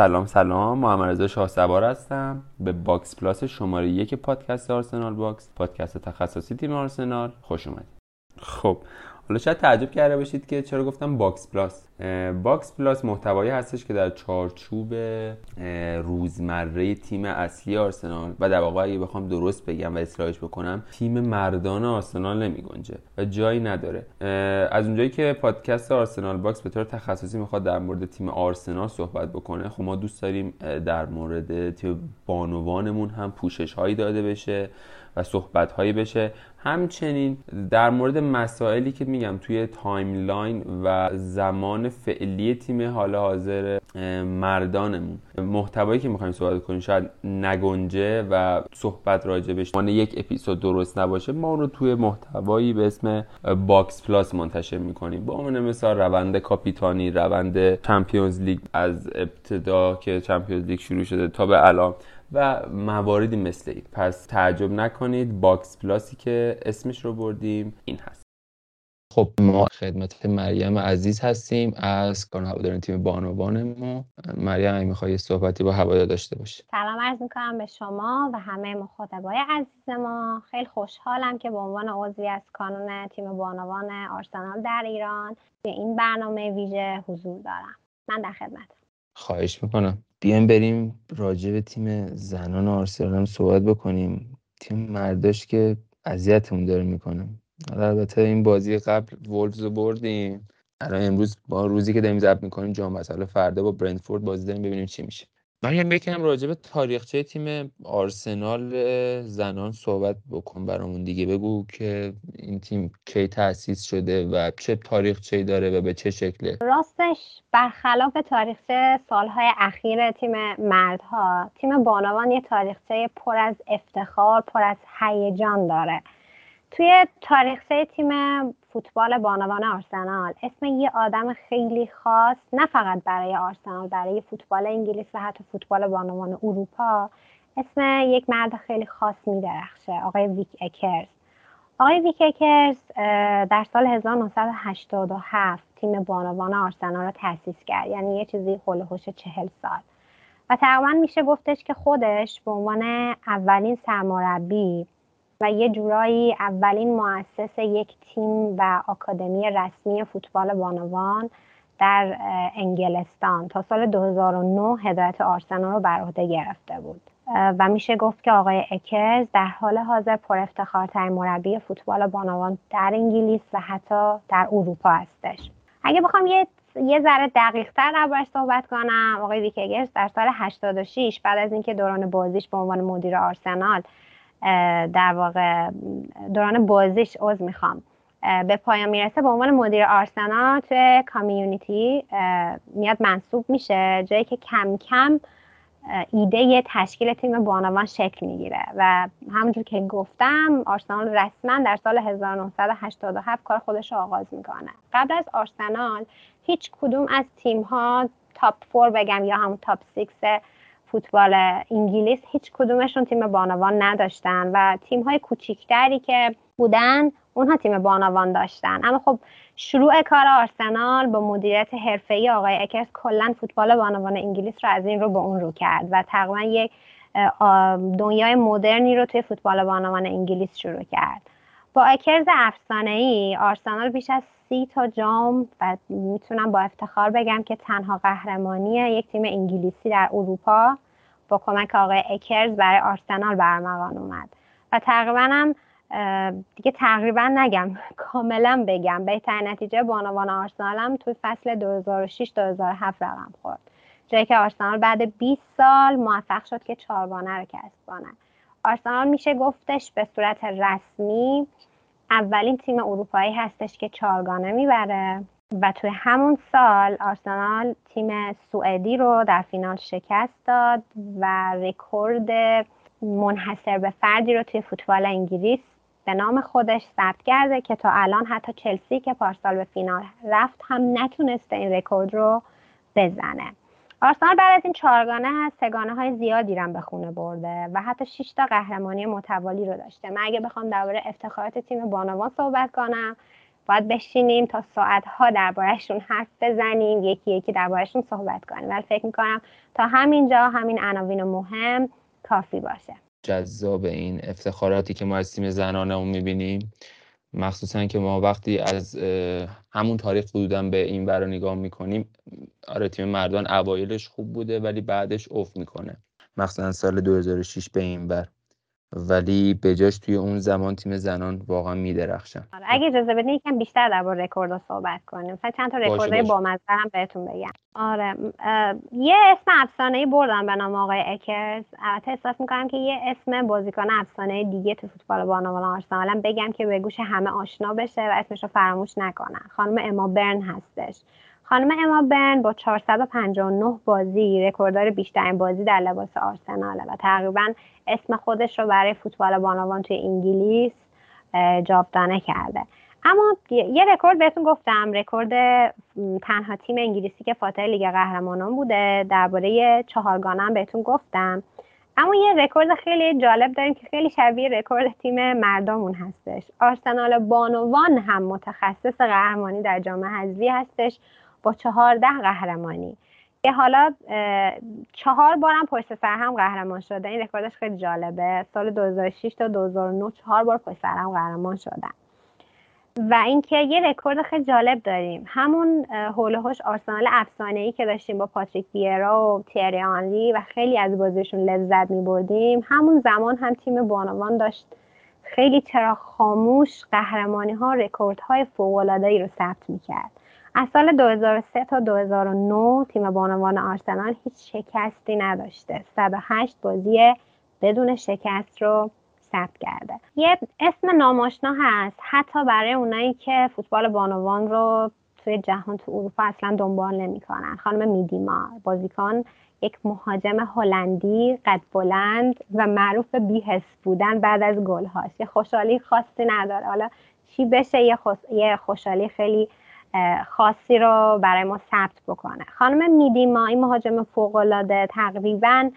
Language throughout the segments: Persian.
سلام سلام. محمد رضا شاه سوار هستم. به Box Plus شماره یک پادکست آرسنال Box پادکست تخصصی تیم آرسنال. خوش اومدید. خب حالا شاید تعجب کرده باشید که چرا گفتم Box Plus. Box Plus محتوایی هستش که در چارچوب روزمره تیم اصلی آرسنال و در واقع اگه بخوام درست بگم و اصلاحش بکنم تیم مردان آرسنال نمی گنجه و جایی نداره. از اونجایی که پادکست آرسنال Box به طور تخصصی می‌خواد در مورد تیم آرسنال صحبت بکنه خب ما دوست داریم در مورد تیم بانوانمون هم پوشش هایی داده بشه. و صحبت هایی بشه. همچنین در مورد مسائلی که میگم توی timeline و زمان فعلی تیم حال حاضر مردانمون. محتوایی که می‌خوایم صحبت کنیم شاید نگنجه و صحبت راجبش من یک اپیزود درست نباشه ما رو توی محتوایی به اسم Box Plus منتشر می‌کنیم. با عنوان مثال روند کاپیتانی روند Champions League از ابتدا که Champions League شروع شده تا به الان. و مواردی مثل این. پس تعجب نکنید Box Plus ی که اسمش رو بردیم این هست. خب ما خدمت مریم عزیز هستیم از کانون هواداران تیم بانوان ما. مریم اگه می‌خوای صحبتی با هوادار داشته باشی. سلام عرض می‌کنم به شما و همه مخاطبای عزیز ما. خیلی خوشحالم که به عنوان عضوی از کانون تیم بانوان آرسنال در ایران به این برنامه ویژه حضور دارم. من در خدمت خواهش می‌کنم. بیایم بریم راجع به تیم زنان آرسنال هم صحبت بکنیم. تیم مرداش که اذیتمون داره می‌کنه. البته این بازی قبل وولفز بردیم. الان امروز با روزی که داریم ضبط می‌کنیم جام حالا فردا با برنتفورد بازی داریم ببینیم چی میشه. من یکم راجع به تاریخچه تیم آرسنال زنان صحبت بکن برامون دیگه. بگو که این تیم کی تأسیس شده و چه تاریخچه داره و به چه شکله. راستش برخلاف تاریخچه سالهای اخیر تیم مردها تیم بانوان یه تاریخچه پر از افتخار پر از هیجان داره. توی تاریخچه تیم فوتبال بانوان آرسنال. اسم یه آدم خیلی خاص نه فقط برای آرسنال برای فوتبال انگلیس و حتی فوتبال بانوان اروپا اسم یک مرد خیلی خاص میدرخشه آقای ویک اکرز. آقای ویک اکرز در سال 1987 تیم بانوان آرسنال رو تأسیس کرد یعنی یه چیزی هلوهوش چهل سال. و تقریبا میشه گفتش که خودش به عنوان اولین سرمربی و یه جورایی اولین مؤسس یک تیم و آکادمی رسمی فوتبال بانوان در انگلستان. تا سال 2009 هدایت آرسنال رو بر عهده گرفته بود. و میشه گفت که آقای اکرز در حال حاضر پر افتخارترین مربی فوتبال بانوان در انگلیس و حتی در اروپا هستش. اگه بخوام یه یه ذره دقیق تر دربارش صحبت کنم آقای ویکگرز در سال 86 بعد از اینکه دوران بازیش به عنوان مدیر آرسنال در واقع دوران بازیش عوض می‌خوام. به پایان می‌رسه به عنوان مدیر آرسنال توی کامیونیتی میاد منصوب میشه. جایی که کم کم ایده تشکیل تیم بانوان شکل می‌گیره. و همونجور که گفتم آرسنال رسما در سال 1987 کار خودش رو آغاز می‌کنه. قبل از آرسنال هیچ کدوم از تیم ها top four بگم یا همون top six فوتبال انگلیس هیچ کدومشون تیم بانوان نداشتن و تیم های کوچیکتری که بودن اونها تیم بانوان داشتن. اما خب شروع کار آرسنال با مدیریت حرفه‌ای آقای اکرز کلا فوتبال بانوان انگلیس رو از این رو به اون رو کرد و تقریبا یک دنیای مدرنی رو توی فوتبال بانوان انگلیس شروع کرد. با اکرز افسانه ای آرسنال بیش از سی تا جام و می‌تونم با افتخار بگم که تنها قهرمانی یک تیم انگلیسی در اروپا با کمک آقای اکرز برای آرسنال برمغان اومد. و تقریبا هم دیگه تقریبا نگم کاملا بگم. بهترین نتیجه بانوان آرسنال هم توی فصل 2006 2007 رقم خورد. جایی که آرسنال بعد 20 سال موفق شد که چهارگانه رو کسب کنه. آرسنال میشه گفتش به صورت رسمی اولین تیم اروپایی هستش که چهارگانه می‌بره و توی همون سال آرسنال تیم سوئدی رو در فینال شکست داد و رکورد منحصر به فردی رو توی فوتبال انگلیس به نام خودش ثبت کرده که تا الان حتی چلسی که پارسال به فینال رفت هم نتونسته این رکورد رو بزنه. آرسنال بعد از این چهارگانه هست سگانه های زیادی رو به خونه برده و حتی 6 تا قهرمانی متوالی رو داشته. من اگه بخوام درباره افتخارات تیم بانوان صحبت کنم باید بشینیم تا ساعتها دربارهشون حرف بزنیم یکی یکی دربارهشون صحبت کنیم. ولی فکر می‌کنم تا همینجا همین عناوین مهم کافی باشه. جذاب این افتخاراتی که ما از تیم زنانمون می‌بینیم. مخصوصا که ما وقتی از همون تاریخ حدودا به این ورا نگاه می‌کنیم آره تیم مردان اوایلش خوب بوده ولی بعدش افت می‌کنه. مخصوصا سال 2006 به این ور ولی به جاش توی اون زمان تیم زنان واقعا میدرخشن. آره اگه اجازه بدین یکم بیشتر در مورد رکورد صحبت کنیم. مثلا چند تا رکورد با هم بهتون بگم. آره یه اسم افسانه بردم به نام آقای اکرز. البته احساس می‌کنم که یه اسم بازیکن افسانه دیگه تو فوتبال بانوان آرسنال. بگم که به گوش همه آشنا بشه و اسمش رو فراموش نکنن. خانم اما برن هستش. خانم اما برن با 459 بازی رکورددار بیشترین بازی در لباس آرسناله و تقریبا اسم خودش رو برای فوتبال بانوان توی انگلیس جاودانه کرده. اما یه رکورد بهتون گفتم رکورد تنها تیم انگلیسی که فاتح لیگ قهرمانان بوده درباره چهارگانه هم بهتون گفتم. اما یه رکورد خیلی جالب داریم که خیلی شبیه رکورد تیم مردامون هستش. آرسنال بانوان هم متخصص قهرمانی در جام حذفی هستش. با چهارده قهرمانی. که حالا چهار بارم پشت سر هم قهرمان شده. این رکوردش خیلی جالبه. سال 2006 تا 2009 چهار بار پشت سر هم قهرمان شدن. و اینکه یه رکورد خیلی جالب داریم. همون هول آرسنال افسانه ای که داشتیم با پاتریک ویرا و تیری آنری و خیلی از بازیشون لذت می بردیم همون زمان هم تیم بانوان داشت خیلی چراغ خاموش قهرمانی ها رکورد های فوق رو ثبت می‌کرد. از سال 2003 تا 2009 تیم بانوان آرسنال هیچ شکستی نداشته. 108 بازی بدون شکست رو ثبت کرده. یه اسم ناماشنا هست. حتی برای اونایی که فوتبال بانوان رو توی جهان تو اروپا اصلا دنبال نمی‌کنن. خانم میدیما بازیکن یک مهاجم هلندی قد بلند و معروف به بیهس بودن بعد از گلهاش. یه خوشحالی خاصی نداره. حالا چی بشه؟ یه, یه خوشحالی خیلی خاصی رو برای ما ثبت بکنه. خانم میدیما این مهاجم فوقالعاده تقریبا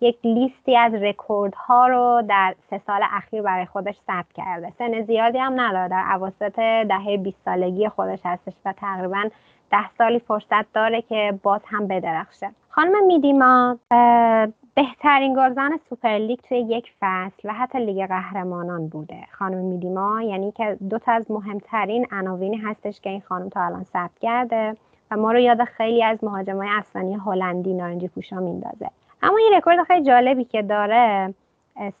یک لیستی از رکوردها رو در سه سال اخیر برای خودش ثبت کرده. سن زیادی هم نداره در اواسط دهه 20 سالگی خودش هستش و تقریبا ده سالی فرصت داره که باز هم بدرخشه. خانم میدیما بهترین گلزن سوپرلیگ توی یک فصل و حتی لیگ قهرمانان بوده. خانم میدیما یعنی که دو تا از مهمترین عناوینی هستش که این خانم تا الان ثبت کرده و ما رو یاد خیلی از مهاجمای افسانه‌ای هلندی نارنجی پوشا میندازه. اما این رکورد خیلی جالبی که داره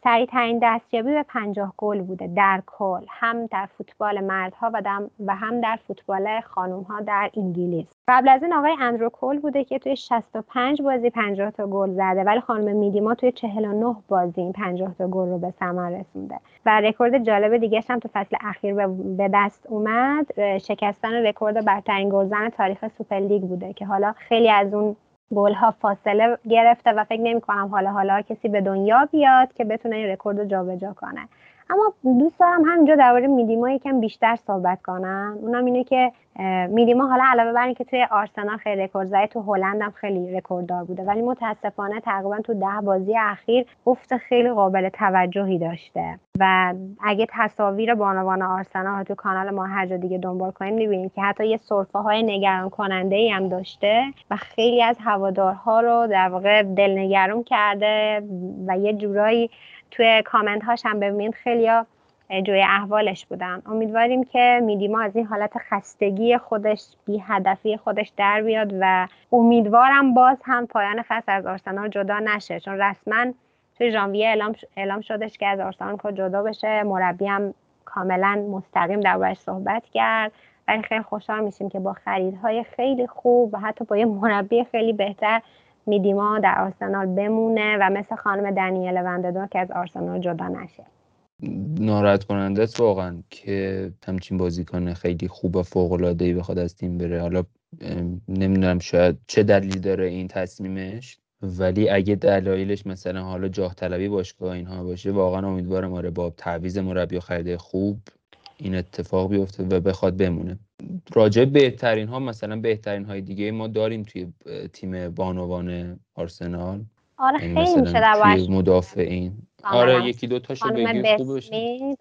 سریع ترین دستیابی به پنجاه گل بوده در کل هم در فوتبال مردها و, و هم در فوتبال خانوما در انگلیس. قبل از این آقای اندرو کول بوده که توی 65 بازی 50 تا گل زده ولی خانم میدیما توی 49 بازی این 50 تا گل رو به ثمر رسونده. و رکورد جالب دیگه هم تو فصل اخیر به دست اومد. شکستن رکورد برترین گلزن تاریخ سوپرلیگ بوده که حالا خیلی از اون ها فاصله گرفته و فکر نمی کنم حالا حالا کسی به دنیا بیاد که بتونه این رکورد رو جابجا کنه. اما دوست دارم همینجا درباره میدیما یکم بیشتر صحبت کنم. اونم اینه که میدیما حالا علاوه بر اینکه توی آرسنال خیلی رکورد زده تو هلند هم خیلی رکورددار بوده. ولی متاسفانه تقریبا تو ده بازی اخیر افت خیلی قابل توجهی داشته. و اگه تصاویر بانوان آرسنال تو کانال ما هر جا دیگه دنبال کنیم می‌بینید که حتی یه سرفه های نگران کننده ای هم داشته و خیلی از هوادارها رو در واقع دلنگرون کرده و یه جورایی توی کامنت هاش هم ببینید خیلی جوی احوالش بودن. امیدواریم که میدیما از این حالت خستگی خودش بی هدفی خودش در بیاد و امیدوارم باز هم پایان فصل از آرسنال جدا نشه. چون رسما توی ژانویه اعلام, اعلام شدش که از آرسنال که جدا بشه. مربی هم کاملا مستقیم دربارش صحبت کرد. ولی خیلی خوشحال میشیم که با خریدهای خیلی خوب و حتی با یه مربی خیلی بهتر میدیما در آرسنال بمونه و مثل خانم دنیل ونددور که از آرسنال جدا نشه. ناراحت کننده است واقعا که همچین بازیکن خیلی خوب و فوق العاده ای بخواد از تیم بره. حالا نمی‌دونم شاید چه دلیلی داره این تصمیمش ولی اگه دلایلش مثلا حالا جاه طلبی باشگاه اینها باشه واقعا امیدوارم آره با تعویض مربی و خرید خوب این اتفاق بیفته و بخواد بمونه. راجع بهترین ها مثلا بهترین های دیگه ما داریم توی تیم بانوان آرسنال. آره یعنی خیلی میشه در مدافعین. آره یکی دو تاشو بگیر خوب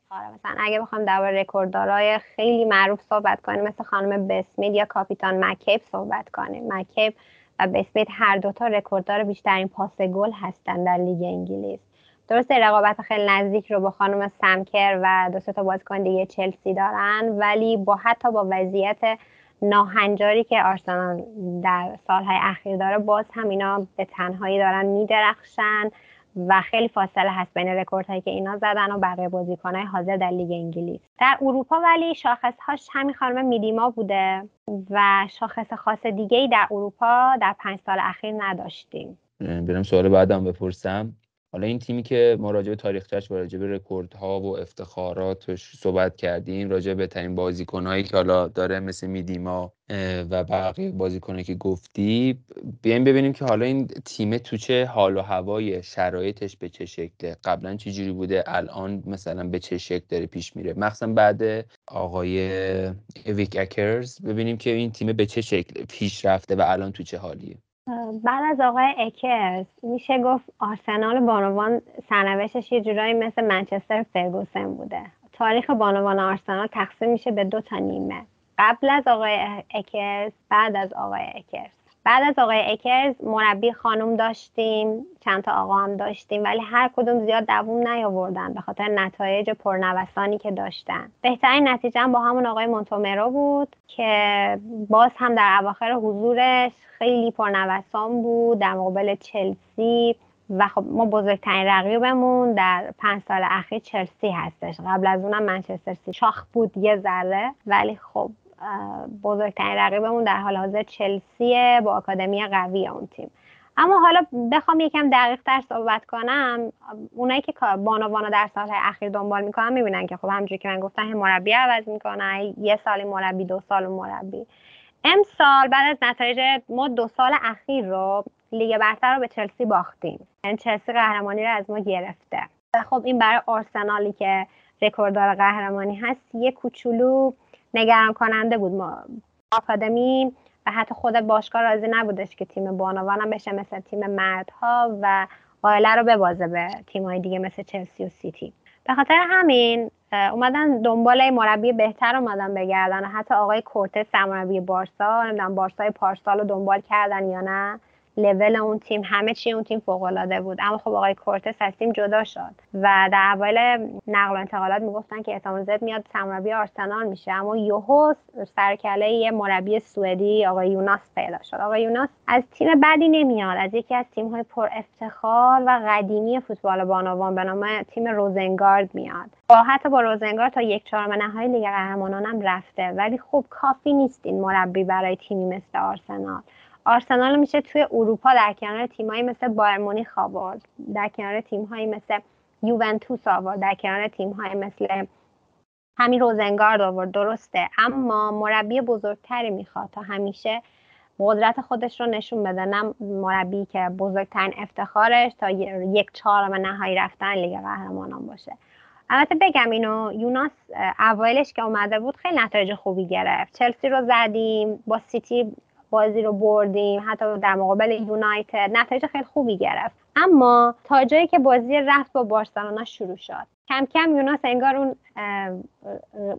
آره مثلا اگه بخوام در رکورددارای خیلی معروف صحبت کنیم مثل خانم بسمید یا کاپیتان مکیب صحبت کنیم. مکیب و بسمید هر دوتا رکورددار بیشترین پاس گل هستن در لیگ انگلیس. درسته رقابت خیلی نزدیک رو با خانم سم کر و دو تا بازیکن دیگه چلسی دارن ولی با حتی با وضعیت ناهنجاری که آرسنال در سالهای اخیر داره باز هم اینا به تنهایی دارن میدرخشن و خیلی فاصله هست بین رکوردهایی که اینا زدن و بقیه بازیکنهای حاضر در لیگ انگلیس. در اروپا ولی شاخصهاش همین خانم میدیما بوده و شاخص خاص دیگه ای در اروپا در پنج سال اخیر نداشتیم. برم سوال بعدم بپرسم. حالا این تیمی که ما راجع به تاریخچه‌اش و راجع به رکوردها و افتخاراتش صحبت کردیم راجع به بهترین بازیکنهایی که حالا داره مثل میدیما و بقیه بازیکنایی که گفتی بیایم ببینیم که حالا این تیم تو چه حال و هوای شرایطش به چه شکله. قبلا چه جوری بوده الان مثلا به چه شکل داره پیش میره. مخصوصا بعد آقای ویک اکرز ببینیم که این تیم به چه شکل پیش رفته و الان تو چه حالیه. بعد از آقای اکرز میشه گفت آرسنال بانوان سرنوشتش یه جورایی مثل منچستر فرگوسن بوده. تاریخ بانوان آرسنال تقسیم میشه به دو تا نیمه. قبل از آقای اکرز بعد از آقای اکرز بعد از آقای اکرز مربی خانم داشتیم چند تا آقا هم داشتیم ولی هر کدوم زیاد دووم نیاوردن به خاطر نتایج پرنوسانی که داشتن. بهترین نتیجه با همون آقای مونتومرو بود که باز هم در اواخر حضورش خیلی پرنوسان بود در مقابل چلسی و خب ما بزرگترین رقیبمون در پنج سال اخیر چلسی هستش. قبل از اونم منچستر سی شاخ بود یه ذره ولی خب بزرگترین رقیبمون در حال حاضر چلسیه با آکادمی قوی اون تیم. اما حالا بخوام یکم دقیق تر صحبت کنم. اونایی که بانوانا در سالهای اخیر دنبال می‌کنن می‌بینن که خب همونجوری که من گفتم مربی عوض می‌کنن یه سالی مربی دو سال مربی. امسال بعد از نتایج ما دو سال اخیر رو لیگ برتر رو به چلسی باختیم. یعنی چلسی قهرمانی رو از ما گرفته. خب این برای آرسنالی که رکورددار قهرمانی هست یه کوچولو نگران کننده بود. ما آکادمی و حتی خود باشگاه راضی نبودش که تیم بانوانم بشه مثل تیم مردها و قافیه رو ببازه به تیم‌های دیگه مثل چلسی و سیتی. به خاطر همین اومدن دنبال مربی بهتر اومدن بگردن حتی آقای کورتس مربی بارسا نمی‌دونم بارسای پارسال رو دنبال کردن یا نه. لول اون تیم همه چی اون تیم فوق العاده بود. اما خب آقای کورتس از تیم جدا شد و در اوایل نقل و انتقالات می‌گفتن که احتمال زد میاد سرمربی آرسنال میشه. اما یوهو سرکله یه مربی سوئدی آقای یوناس پیدا شد. آقای یوناس از تیم بعدی نمیاد از یکی از تیم های پر افتخار و قدیمی فوتبال بانوان به نام تیم روزنگارد میاد. با حتی با روزنگارد تا یک چهارم نهایی لیگ قهرمانان هم رفته. ولی خب کافی نیست این مربی برای تیمی مثل آرسنال. آرسنال میشه توی اروپا در کنار تیمایی مثل بایر مونیخ آورد. در کنار تیمهایی مثل یوونتوس آورد. در کنار تیمهایی مثل همین روزنگارد آورد. درسته. اما مربی بزرگتری می‌خواد تا همیشه قدرت خودش رو نشون بده. نه مربی که بزرگترین افتخارش تا یک چهارم نهایی رفتن لیگ قهرمانان باشه. البته بگم اینو یوناس اولش که اومده بود خیلی نتایج خوبی گرفت. چلسی رو زدیم. با سیتی بازی رو بردیم حتی در مقابل یونایتد. نتایج خیلی خوبی گرفت. اما تا جایی که بازی رفت با بارسلونا شروع شد. کم کم یوناس انگار اون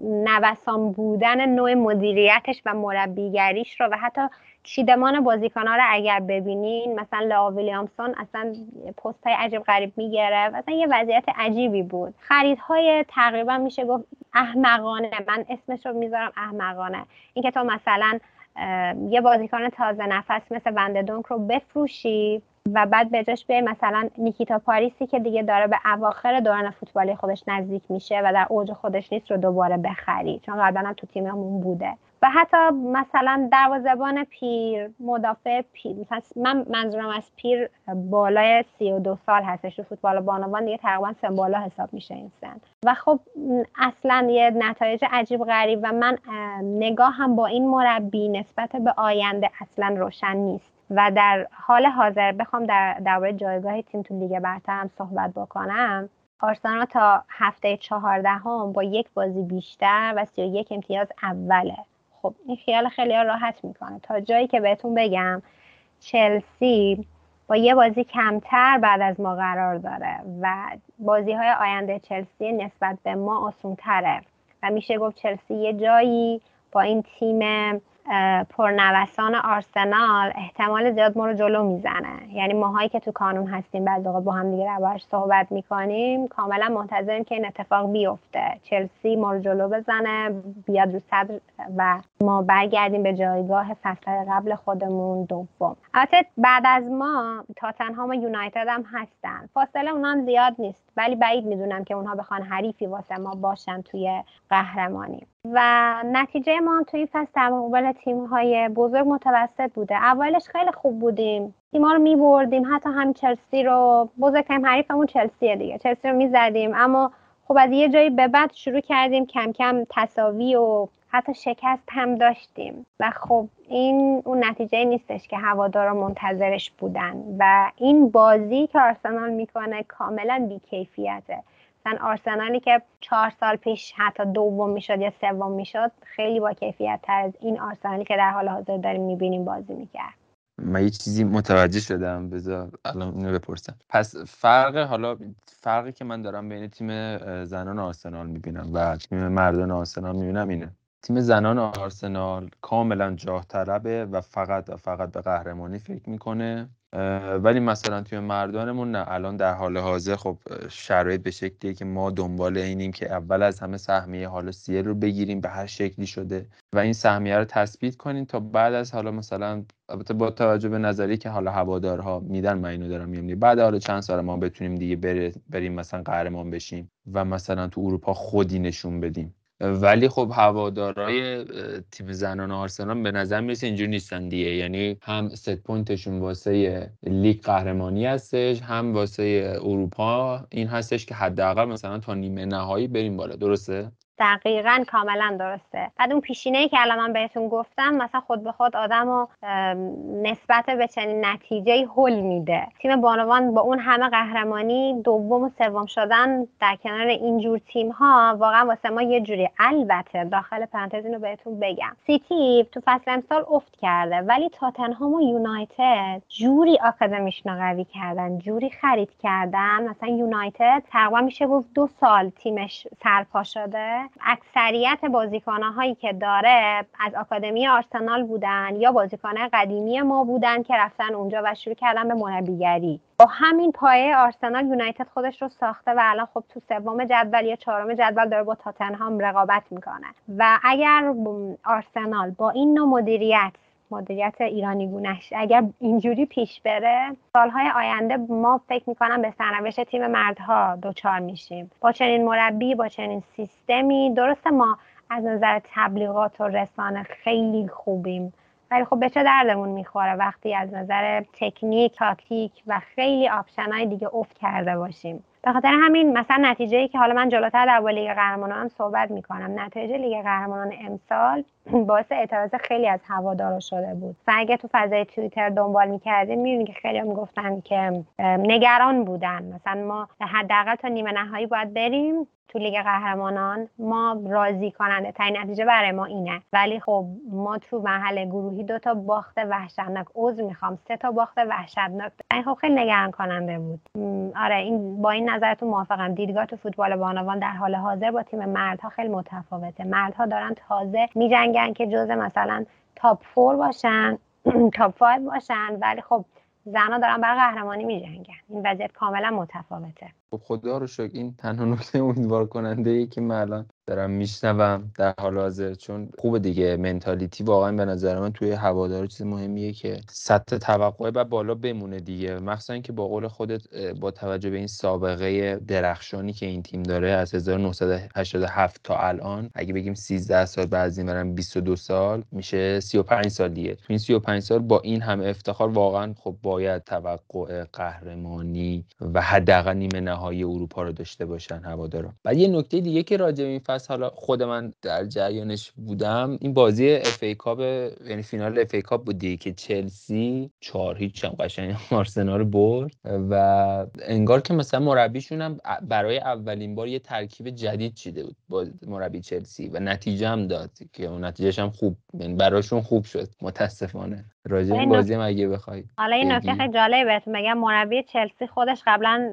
نوسان بودن نوع مدیریتش و مربیگریش رو و حتی چیدمان بازیکنها رو اگر ببینین مثلا لا ویلیامسون اصلا پست های عجیب غریب می‌گرفت. اصلا یه وضعیت عجیبی بود. خریدهای تقریبا میشه گفت احمقانه. من اسمش رو می‌ذارم احمقانه. اینکه تو مثلا یه بازیکن تازه نفس مثل ونددونک رو بفروشی و بعد به جاش بیای مثلا نیکیتا پاریسی که دیگه داره به اواخر دوران فوتبالی خودش نزدیک میشه و در اوج خودش نیست رو دوباره بخری چون قبلا هم تو تیممون بوده. و حتی مثلا دروازبان پیر مدافع پیر من منظورم از پیر بالای سی و دو سال هستش تو فوتبال بانوان دیگه تقریبا سن بالا حساب میشه این سن و خب اصلا یه نتایج عجیب غریب و من نگاه هم با این مربی نسبت به آینده اصلا روشن نیست و در حال حاضر بخوام در درباره جایگاه تیم تو لیگ برتر هم صحبت بکنم. آرسنال تا هفته چهاردهم با یک بازی بیشتر و سی و یک امتیاز اوله. خب این خیال خیلی راحت می‌کنه. تا جایی که بهتون بگم چلسی با یه بازی کمتر بعد از ما قرار داره و بازی های آینده چلسی نسبت به ما آسون تره و میشه گفت چلسی یه جایی با این تیم پرنوسان آرسنال احتمال زیاد ما رو جلو می‌زنه. یعنی ماهایی که تو کانون هستیم بعد با هم دیگه روش صحبت می‌کنیم کاملا منتظریم که این اتفاق بیفته. چلسی ما رو جلو بزنه بیاد رو صدر و ما برگردیم به جایگاه فصل قبل خودمون دوم. البته بعد از ما تاتنهام و یونایتد هم هستن. فاصله اونها هم زیاد نیست ولی بعید می‌دونم که اونها بخوان حریفی واسه ما باشن توی قهرمانی. و نتیجه ما هم توی فصل در مقابل تیم های بزرگ متوسط بوده. اولش خیلی خوب بودیم. تیما رو میبردیم. حتی هم چلسی رو بزرگترین حریفمون چلسیه دیگه. چلسی رو می‌زدیم. اما خب از یه جایی به بعد شروع کردیم کم کم تصاوی و حتی شکست هم داشتیم. و خب این اون نتیجه نیستش که هوادارا منتظرش بودن. و این بازی که آرسنال می‌کنه کاملا بیکیفیته. مثلا آرسنالی که چهار سال پیش حتی دوم می‌شد یا سوم می‌شد خیلی با کیفیت تر از این آرسنالی که در حال حاضر داریم می‌بینیم بازی می‌کرد. من یه چیزی متوجه شدم. بذار الان اینو بپرسم. پس فرق حالا فرقی که من دارم بین تیم زنان آرسنال می‌بینم و تیم مردان آرسنال می‌بینم اینه. تیم زنان آرسنال کاملا جاه طلبه و فقط فقط به قهرمانی فکر می‌کنه. ولی مثلا توی مردانمون نه الان در حال حاضر خب شرایط به شکلیه که ما دنبال اینیم که اول از همه سهمیه حالا CL رو بگیریم به هر شکلی شده. و این سهمیه رو تثبیت کنیم تا بعد از حالا مثلا البته با توجه به نظری که حالا هوادارها میدن من اینو دارم میگم بعد حالا چند سال ما بتونیم دیگه بریم مثلا قهرمان بشیم و مثلا تو اروپا خودی نشون بدیم. ولی خب هوادارای تیم زنان آرسنال به نظر می‌رسه اینجوری نیستن دیگه. یعنی هم set point شون واسه لیگ قهرمانی هستش هم واسه اروپا. این هستش که حداقل مثلا تا نیمه نهایی بریم بالا. درسته؟ دقیقا کاملا درسته. بعد اون پیشینه که الان من بهتون گفتم مثلا خود به خود آدم رو نسبت به چنین نتیجه هل میده. تیم بانوان با اون همه قهرمانی دوم و سوم شدن در کنار اینجور تیم ها واقعا واسه ما یه جوری البته داخل پرانتز اینو بهتون بگم. سیتی تو فصل امسال افت کرده ولی تاتنهام و یونایتد جوری آکادمیش قوی کردن جوری خرید کردن. مثلا یونایتد تقریبا میشه گفت دو سال تیمش سرپا شده. اکثریت بازیکنهایی که داره از آکادمی آرسنال بودن یا بازیکنه قدیمی ما بودن که رفتن اونجا و شروع کردن به مربیگری. با همین پایه آرسنال یونایتد خودش رو ساخته و الان خب تو سوم جدول یا چهارم جدول داره با تاتنهام رقابت می‌کنه. و اگر آرسنال با این نوع مدیریت مدیریت ایرانی گونش اگر اینجوری پیش بره سالهای آینده ما فکر می‌کنم به سرنوشت تیم مردها دچار میشیم. با چنین مربی با چنین سیستمی درسته ما از نظر تبلیغات و رسانه خیلی خوبیم. ولی خب به چه دردمون می‌خوره وقتی از نظر تکنیک تاکتیک و خیلی آپشن های دیگه افت کرده باشیم. به خاطر همین مثلا نتیجه ای که حالا من جلوتر در لیگ قهرمانان صحبت می‌کنم. نتیجه لیگ قهرمانان امسال باعث اعتراض خیلی از هوادارا شده بود. و اگه تو فضای توییتر دنبال می‌کردیم می‌بینی که خیلی می‌گفتن که نگران بودن. مثلا ما حداقل تا نیمه نهایی باید بریم تو لیگ قهرمانان. ما راضی کننده ترین نتیجه برای ما اینه. ولی خب ما تو محل گروهی دو تا باخت وحشتناک. عذر می‌خوام سه تا باخت وحشتناک. این خب خیلی نگران کننده بود. آره این با این نظرتون موافقم. دیدگاه تو فوتبال بانوان در حال حاضر با تیم مردها خیلی متفاوته. مردها دارن تازه میجنگن که جزء مثلا top four باشن top five باشن ولی خب زنها دارن برای قهرمانی میجنگن. این وضعیت کاملا متفاوته. خب خدا رو شکر این تنها نکته امیدوار کننده ای که من الان دارم میشنوم در حال حاضر. چون خوب دیگه mentality واقعا به نظر من توی هوادار چیز مهمیه که سطح توقع و بالا بمونه دیگه. مخصوصا که با قول خودت با توجه به این سابقه درخشانی که این تیم داره از 1987 تا الان اگه بگیم 13 سال بعد این برم 22 سال میشه 35 سال دیگه. تو این 35 سال با این همه افتخار واقعا خب باید توقع قهرمانی و حداقل نیمه نهایی اروپا رو داشته باشن هوادارا. بعد یه نکته دیگه که راجع به این فصل حالا خود من در جریانش بودم این بازی FA Cup یعنی فینال FA Cup بودی که چلسی چهار هیچ هم قشنگ آرسنال برد و انگار که مثلا مربیشون هم برای اولین بار یه ترکیب جدید چیده بود با مربی چلسی و نتیجه هم داد که اون نتیجهش هم خوب یعنی براشون خوب شد متاسفانه. راجع این بازی هم اگه بخوای حالا این نکته خیلی جالبه بهتون بگم مربی چلسی خودش قبلا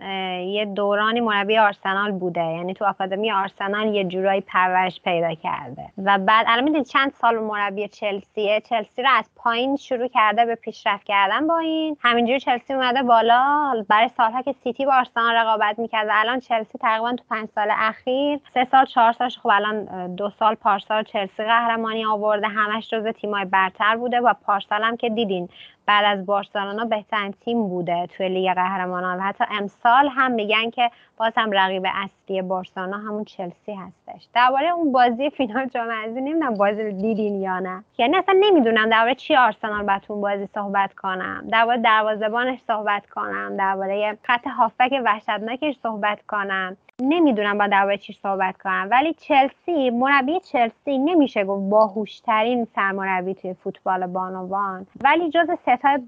یه دورانی مربی آرسنال بوده. یعنی تو آکادمی آرسنال یه جورایی پرورش پیدا کرده. و بعد الان می‌دونید چند سال مربی چلسیه؟ چلسی رو از پایین شروع کرده به پیشرفت کردن با این. همینجوری چلسی اومده بالا. برای سالها که سیتی با آرسنال رقابت می‌کرد. الان چلسی تقریبا تو پنج سال اخیر. سه سال چهار سالش خب الان دو سال پارسال چلسی قهرمانی آورده. همش جز تیمای برتر بوده. و پارسال هم که دیدین بعد از بارسلونا بهترین تیم بوده توی لیگ قهرمانان. و حتی امسال هم میگن که باز هم رقیب اصلی بارسلونا همون چلسی هستش. درباره اون بازی فینال جام حذفی نمی‌دونم بازی رو دیدین یا نه. یعنی اصلا نمی‌دونم درباره چی آرسنال باید اون بازی صحبت کنم. درباره دروازه‌بانش صحبت کنم. درباره خط هافک وحشتناکش صحبت کنم. نمی‌دونم با درباره چی صحبت کنم. ولی چلسی مربی چلسی نمیشه گفت باهوشترین سرمربی توی فوتبال بانوان. ولی جز ستای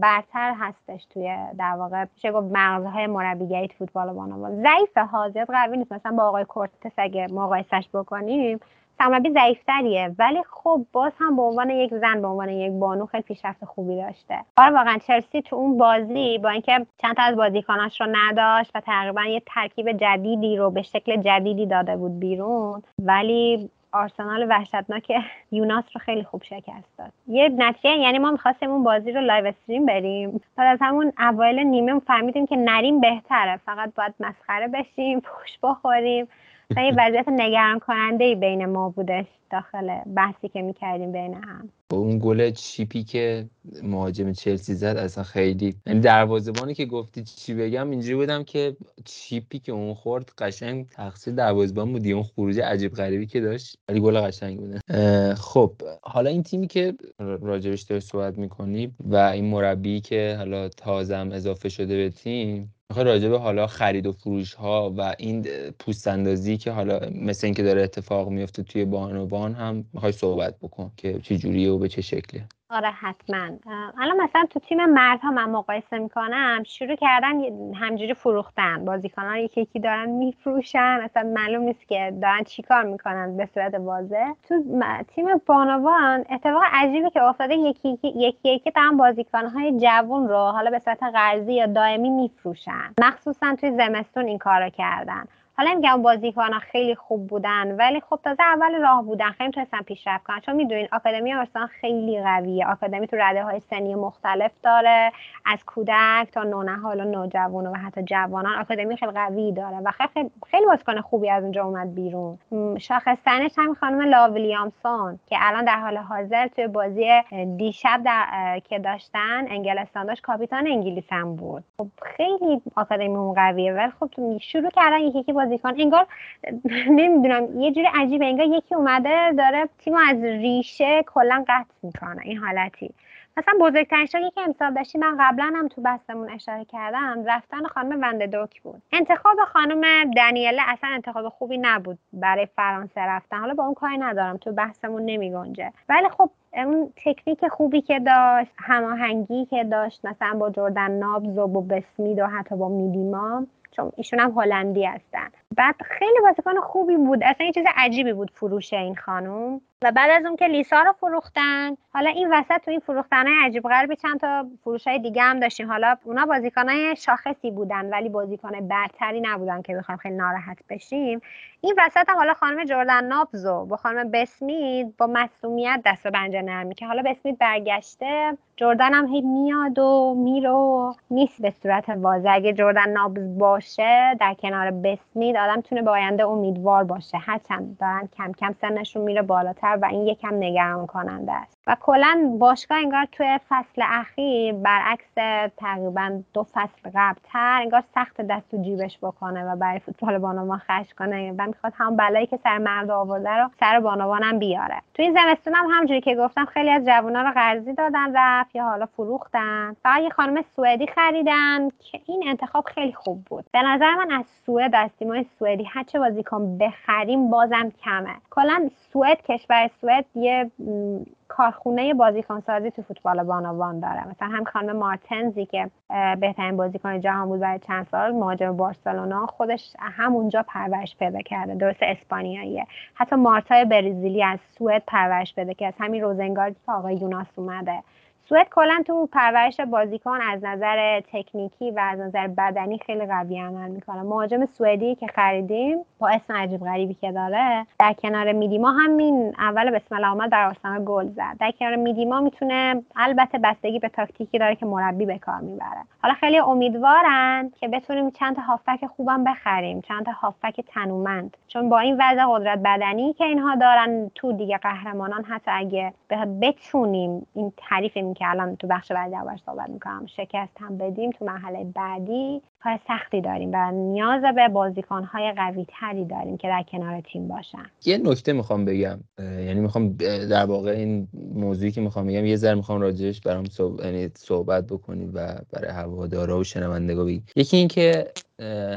برتر هستش توی در واقع. میشه گفت مغزهای مربیگری فوتبال بانوان. ضعیف زیاد قوی نیست. مثلا با آقای کورتس اگه مقایسش بکنیم سرمربی ضعیفتریه. ولی خب باز هم به عنوان یک زن به عنوان یک بانو خیلی پیشرفت خوبی داشته. آره واقعا چلسی تو اون بازی با اینکه چند تا از بازیکناش رو نداشت و تقریبا یه ترکیب جدیدی رو به شکل جدیدی داده بود بیرون ولی آرسنال وحشتناک یوناس رو خیلی خوب شکست داد. یه نتیجه یعنی ما می‌خواستیم اون بازی رو live stream بریم. بعد از همون اوایل نیمه فهمیدیم که نریم بهتره. فقط باید مسخره بشیم پوش بخوریم. و یه وضعیت نگران کننده ای بین ما بودش داخل بحثی که می‌کردیم بین هم. اون گل chip ی که مهاجم چلسی زد اصلا خیلی یعنی دروازه‌بانی که گفتی چی بگم اینجوری بودم که chip ی که اون خورد قشنگ تقصیر دروازه‌بان بود اون خروج عجیب غریبی که داشت ولی گل قشنگ بوده. خب حالا این تیمی که راجبش داری صحبت می‌کنی و این مربی که حالا تازم اضافه شده به تیم می‌خوای راجع به حالا خرید و فروش ها و این پوست اندازی که حالا مثل اینکه داره اتفاق میفته توی بانوان هم می‌خوای صحبت بکن که چه جوریه و به چه شکلیه. آره حتما. الان مثلا تو تیم مردها من مقایسه می‌کنم شروع کردن همجوری فروختن. بازیکنان یکی یکی دارن میفروشن. اصلا معلوم نیست که دارن چیکار می‌کنن به صورت واضح. تو تیم بانوان اتفاق عجیبی که افتاده یکی یکی یکی, یکی دارن بازیکنهای جوون رو حالا به صورت قرضی یا دائمی میفروشن. مخصوصا توی زمستون این کارو کردن. حالا نمیگم بازیکنها خیلی خوب بودن ولی خب تازه اول راه بودن خیلی می‌تونستن پیشرفت کنن. چون می‌دونین آکادمی آرسنال خیلی قویه. آکادمی تو رده های سنی مختلف داره از کودک تا نونهال و نوجوان و حتی جوانان آکادمی خیلی قوی داره و خیلی خیلی بازیکن خوبی از اونجا اومد بیرون. شاخصترینش همین خانم لاویلیامسون که الان در حال حاضر توی بازی دیشب در... که داشتن انگلستان داشت کاپیتان انگلیس هم بود. خب خیلی آکادمی قویه ولی خب شروع کردن یکی بازیکن. انگار نمی‌دونم یه جوری عجیبه. انگار یکی اومده داره تیم از ریشه کلا قطع می‌کنه این حالتی. مثلا بزرگترین شاکی که امسال داشتی من قبلا هم تو بحثمون اشاره کردم رفتن خانم ونددوک بود. انتخاب خانم دنیله اصلا انتخاب خوبی نبود برای فرانسه رفتن. حالا با اون کاری ندارم تو بحثمون نمی گنجه ولی خب اون تکنیک خوبی که داشت هماهنگی که داشت مثلا با جردن نابز و با بسمید و حتی با میدیما چون ایشون هم هلندی هستن. بعد خیلی بازیکن خوبی بود. اصلا یه چیز عجیبی بود فروش این خانم. و بعد از اون که لیسا رو فروختن حالا این وسط تو این فروختن های عجیب غریبی چند تا فروش های دیگه هم داشتیم. حالا اونا بازیکن های شاخصی بودن ولی بازیکن برتری نبودن که بخوام خیلی ناراحت بشیم. این وسط حالا خانم جردن نابزو با خانم بسمید با مسئولیت دست به نرمی که حالا بسمید برگشته جردن هم هی میاد و میرو نیست به صورت واضح. اگه جردن نابز باشه در کنار بسمید آدم تونه به آینده امیدوار باشه. هرچند دارن کم کم سنشون میره بالاتر و این یکم نگران کننده است. و کلا باشگاه انگار توی فصل اخیر برعکس تقریبا دو فصل قبلتر انگار سخت دست تو جیبش بکنه و برای فوتبال بانوان خرج کنه و می‌خواد هم بلایی که سر مرد آورده رو سر بانوانم بیاره. تو این زمستون هم همجوری که گفتم خیلی از جوونا رو قرضی دادن رفت یا حالا فروختن. فقط یه خانم سوئدی خریدن که این انتخاب خیلی خوب بود. به نظر من از سوئد از تیمای سوئدی هرچه بازیکن بخریم بازم کمه. کلا سوئد کشور سوئد یه کارخونه بازیکن سازی تو فوتبال بانوان داره مثلا هم خانم مارتنزی که بهترین بازیکن جهان بود برای چند سال مهاجم بارسلونا خودش همونجا پرورش پیدا کرده درست اسپانیاییه. حتی مارتای برزیلی از سوئد پرورش پیدا کرده همین روزنگاردی که آقای یوناس اومده. سوئد کلا تو پرورش بازیکن از نظر تکنیکی و از نظر بدنی خیلی قوی عمل می‌کنه. مهاجم سوئدی که خریدیم با اسم عجیب غریبی که داره در کنار میدیما همین اول بسم الله آمد در آستانه گل زد. در کنار میدیما می‌تونه البته بستگی به تاکتیکی داره که مربی به کار می‌بره. حالا خیلی امیدوارن که بتونیم چند تا هافک خوبم بخریم چند تا هافک تنومند. چون با این وضع قدرت بدنی که اینها دارن تو دیگه قهرمانان حتی اگه بتونیم این تعریف که الان تو بخش بعدی اول صحبت می‌کنم. شکست هم بدیم تو مرحله بعدی. کار سختی داریم و نیاز به بازیکنهای قوی تری داریم که در کنار تیم باشن. یه نکته می‌خوام بگم یعنی می‌خوام در واقع این موضوعی که می‌خوام بگم یه ذره می‌خوام راجعش برام صحبت, یعنی صحبت بکنید و برای هوادارا و شنوندگا بگید یکی اینکه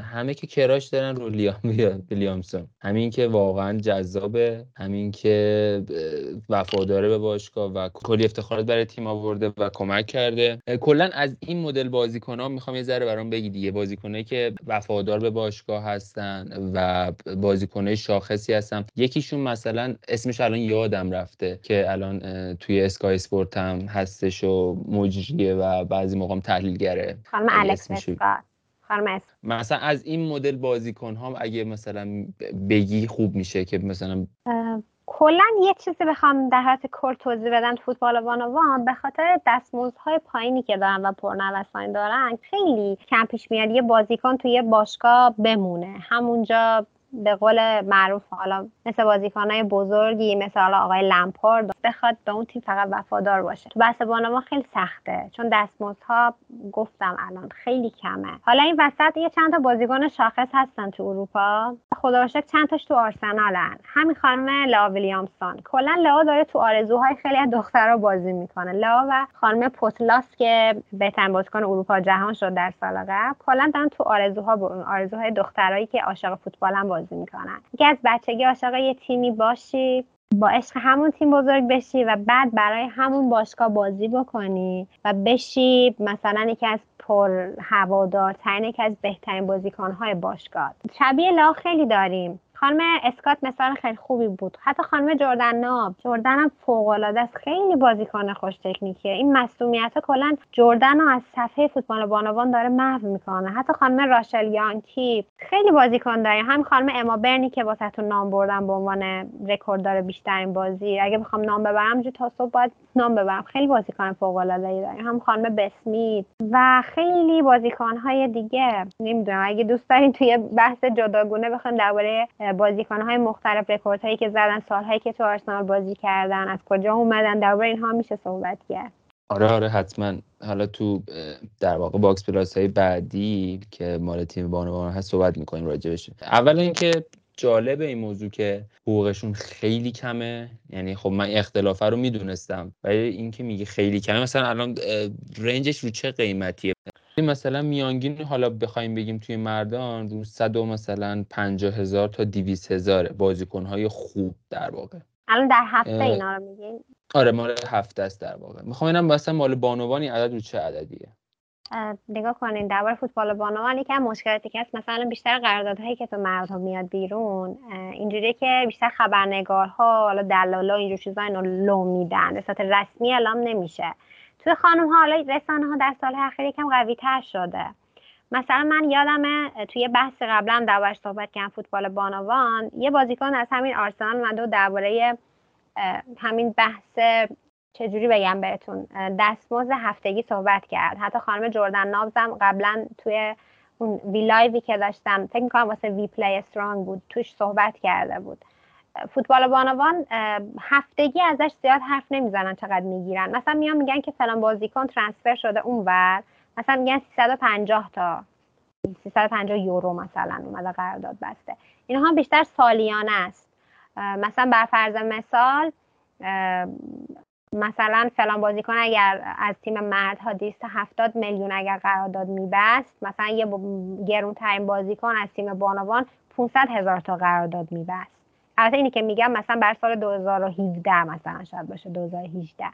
همه که کراش دارن رو لیام ویلیامسون. همین که واقعا جذابه. همین که وفاداره به باشگاه و کلی افتخارات برای تیم آورده و کمک کرده. کلا از این مدل بازیکن ها می‌خوام یه ذره برام بگی دیگه. بازیکنایی که وفادار به باشگاه هستن و بازیکنای شاخصی هستن. یکیشون مثلا اسمش الان یادم رفته که الان توی اسکای اسپورت هم هستش و مجریه و بعضی موقع تحلیلگره. خانم الکس مثلا از این مدل بازیکن هم اگه مثلا بگی خوب میشه که مثلا کلا یه چیزی بخوام در حالت کل توضیح بدم فوتبال بانوان به خاطر دستمزدهای پایینی که دارن و پرنوسانی دارن خیلی کم پیش میاد یه بازیکن توی باشگاه بمونه. همونجا به قول معروف حالا مثل بازیکنهای بزرگی مثل حالا آقای لمپارد بخواد به اون تیم فقط وفادار باشه. تو بحث بانوان خیلی سخته چون دستمزدها گفتم الان خیلی کمه. حالا این وسط یه چند تا بازیکن شاخص هستن تو اروپا. خدا چند تاش تو آرسنالن. همین خانم لا ویلیامسون. کلا لا داره تو آرزوهای خیلی از دخترها بازی می‌کنه. لا و خانم پوتلاس که بهترین بازیکن اروپا جهان شد در سال قبل کلا دارن تو آرزوها آرزوهای دخترایی که عاشق فوتبال هم بازی می‌کنن. یکی از بچگی عاشق یه تیمی باشی با عشق همون تیم بزرگ بشی و بعد برای همون باشگاه بازی بکنی و بشی مثلا یکی از پر هوادارترین یکی از بهترین بازیکنهای باشگاه. شبیه لا خیلی داریم. خانم اسکات مثال خیلی خوبی بود. حتی خانم جردن ناب جردن هم فوق العاده است. خیلی بازیکن خوش تکنیکیه. این مسئولیت کلا جردن رو از صفحه فوتبال بانوان داره محو می‌کنه. حتی خانم راشل یانکی خیلی بازیکن داره. هم خانم اما برنی که واسهتون نام بردم به عنوان رکورددار بیشترین بازی. اگه بخوام نام ببرم جو تا صبح باید نام ببرم. خیلی بازیکن فوق العاده ای داریم هم خانم بسمیت و خیلی بازیکن های دیگه. نمی‌دونم اگه دوست دارین توی بحث جداگونه بخوایم درباره های مختلف رکورد هایی که زدن سالهایی که تو آرسنال بازی کردن از کجا اومدن؟ درباره اینها میشه صحبت کرد. آره آره حتما. حالا تو در واقع باکس پلاس های بعدی که مال تیم بانوان هست صحبت می‌کنیم راجع اول اینکه جالب این موضوع که حقوقشون خیلی کمه. یعنی خب من اختلافه رو می‌دونستم. ولی اینکه میگه خیلی کمه مثلا الان رنجش رو چه قیمتیه؟ مثلا میانگین حالا بخوایم بگیم توی مردان رو صد و مثلا پنجاه هزار تا دیویس هزاره بازیکنهای خوب در واقع. الان در هفته اینا رو میگین؟ آره مال هفته است در واقع. می‌خوام اینم مثلا مال بانوانی عدد رو چه عددیه؟ نگاه کنین درباره فوتبال بانوان یکم مشکلاتی که هست مثلا بیشتر قراردادهایی که تو مردها میاد بیرون اینجوریه که بیشتر خبرنگارها حالا دلالا اینجور چیزا اینو لو میدن. به صورت رسمی اعلام نمیشه. توی خانم ها حالا رسانه ها در سال اخیر یکم قوی تر شده. مثلا من یادمه توی بحث قبلا دربارش صحبت کردم فوتبال بانوان. یه بازیکن از همین آرسنال اومده درباره همین بحث چجوری بگم بهتون دستمزد هفتگی صحبت کرد. حتی خانم جردن نابزم قبلا توی اون وی live ی که داشتم فکر می‌کنم واسه We Play Strong بود توش صحبت کرده بود. فوتبال بانوان هفتگی ازش زیاد حرف نمی‌زنن چقدر می‌گیرن. مثلا میان میگن که فلان بازیکن ترانسفر شده اونور مثلا میگن 350 تا. 350 یورو مثلا اومده قرارداد بسته. اینها بیشتر سالیانه است. مثلا بر فرض مثال مثلا فلان بازیکن اگر از تیم مردها 270 میلیون اگر قرارداد میبست مثلا یه گرون ترین بازیکن از تیم بانوان 500 هزار تا قرارداد میبست. البته اینی که میگم مثلا بر سال 2017 مثلا شاید باشه 2018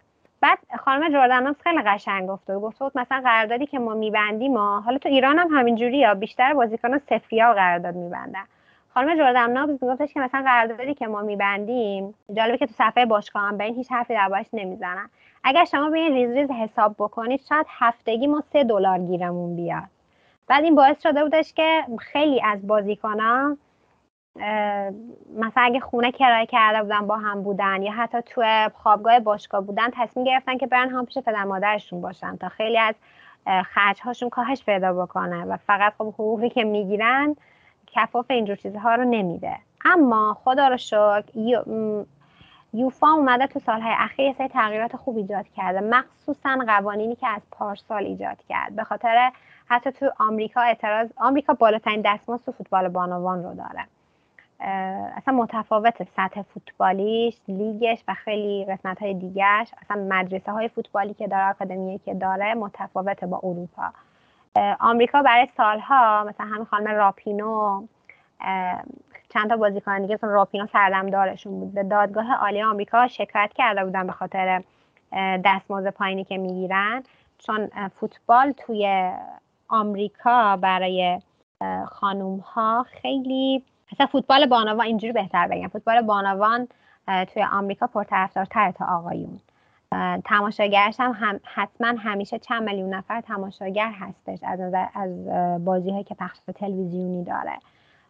بعد خانم جردن خیلی قشنگ گفته گفته بود مثلا قراردادی که ما میبندیم ما حالا تو ایران هم همینجوری یا بیشتر بازیکنان سفریا قرارداد میبندن. خانم جردن نابز میگفتش که مثلا قراردادی که ما میبندیم جالبه که تو صفحه باشگاه هم این هیچ حرفی دربارش نمی‌زنن. اگر شما به این ریز ریز حساب بکنید شاید هفتگی ما سه دلار گیرمون بیاد. بعد این باعث شده بودش که خیلی از بازیکنان مثلا اگه خونه کرایه کرده بودن با هم بودن یا حتی تو خوابگاه باشگاه بودن تصمیم گرفتن که برن هم پیش پدر مادرشون باشن تا خیلی از خرج هاشون کاهش پیدا بکنه و فقط خب حقوقی که می‌گیرن کفاف اینجور چیزها رو نمیده. اما خدا رو شکر یوفا اومده تو سالهای اخیر یه تغییرات خوب ایجاد کرده. مخصوصا قوانینی که از پارسال ایجاد کرد. به خاطر حتی تو آمریکا اعتراض آمریکا بالاترین دستمزد تو فوتبال بانوان رو داره. اصلا متفاوت سطح فوتبالیش لیگش و خیلی قسمت های دیگرش اصلا مدرسه های فوتبالی که داره آکادمیه که داره متفاوت با اروپا. آمریکا برای سالها مثلا همین خانم راپینو چند تا بازیکن دیگه راپینو دارشون بود. به دادگاه عالی آمریکا شکایت کرده بودن به خاطر دستمزد پایینی که می‌گیرن. چون فوتبال توی آمریکا برای خانوم ها خیلی مثلا فوتبال بانوان اینجوری بهتر بگم. فوتبال بانوان توی آمریکا پرطرفدارتر تا آقایون. تماشاگرش هم, هم حتما همیشه چند میلیون نفر تماشاگر هستش از نظر از بازی که پخش تلویزیونی داره.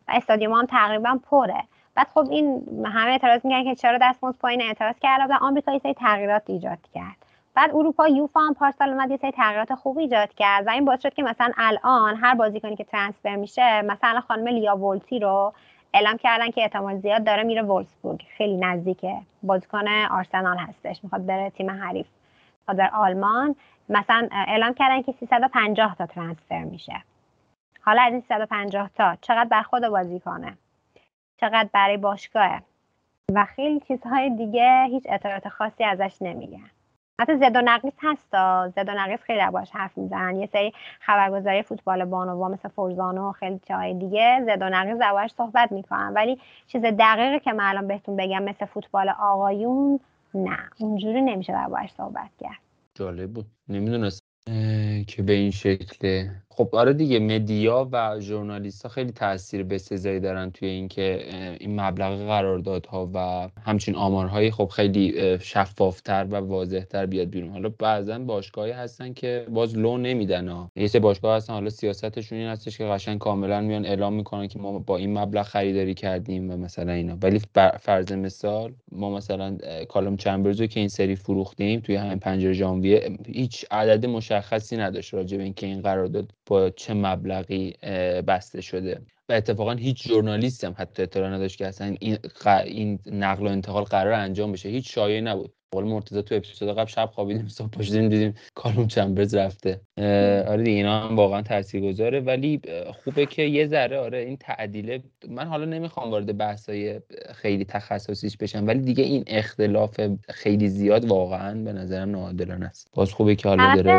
و استادیوم هم تقریبا پره. بعد خب این همه اعتراض میگن که چرا دستمزد پایین اعتراض کرده و آمریکا یه سری تغییرات ایجاد کرد. بعد اروپا یوفا هم پارسال اومد یه سری تغییرات خوب ایجاد کرد و این باعث شد که مثلا الان هر بازیکنی که ترنسفر میشه مثلا خانم لیا ولتی رو اعلام کردن که احتمال زیاد داره میره وولسبورگ خیلی نزدیکه بازیکن آرسنال هستش. می‌خواد بره تیم حریف می‌خواد آلمان. مثلا اعلام کردن که 350 تا ترنسفر میشه. حالا از این 350 تا چقدر بر خود بازیکنه؟ چقدر برای باشگاهه؟ و خیلی چیزهای دیگه هیچ اطلاعات خاصی ازش نمیگن. حتی زد و نقیص هستا زد و نقیص خیلی باش حرف می‌زنن. یه سری خبرگزاری فوتبال بانووا مثل فرزانو و خیلی جای دیگه زد و نقیص دربارش صحبت می‌کنن. ولی چیز دقیقی که من الان بهتون بگم مثل فوتبال آقایون نه. اونجوری نمیشه دربارش صحبت کرد. جالب بود. نمی‌دونست که به این شکله خب آره دیگه مدیا و ژورنالیست ها خیلی تاثیر به سزایی دارن توی اینکه این مبلغ قراردادها و همچین آمارهایی خب خیلی شفافتر و واضحتر بیاد بیرون. حالا بعضا باشگاهی هستن که باز لو نمیدن ها. یه سه باشگاه هستن حالا سیاستشون این هستش که قشنگ کاملا میان اعلام می‌کنن که ما با این مبلغ خریداری کردیم و مثلا اینا. ولی فرض مثال ما مثلا کالوم چمبرز که این سری فروختیم توی همین 5 ژانویه هیچ عدد مشخصی نداشت راجع به اینکه این قرارداد چه مبلغی بسته شده. و اتفاقا هیچ ژورنالیستی هم حتی اطلاع نداشت که اصلا این, این نقل و انتقال قرار انجام بشه. هیچ شایعه نبود. قول مرتضی تو اپیزود قبل شب خوابیدیم صبح پاشیدیم دیدیم کالوم چمبرز رفته. آره دیگه اینا هم واقعا تاثیرگذاره. ولی خوبه که یه ذره آره این تعدیله من حالا نمی‌خوام وارد بحثای خیلی تخصصیش بشم ولی دیگه این اختلاف خیلی زیاد واقعا به نظرم ناعادلانه است. باز خوبه که حالا داره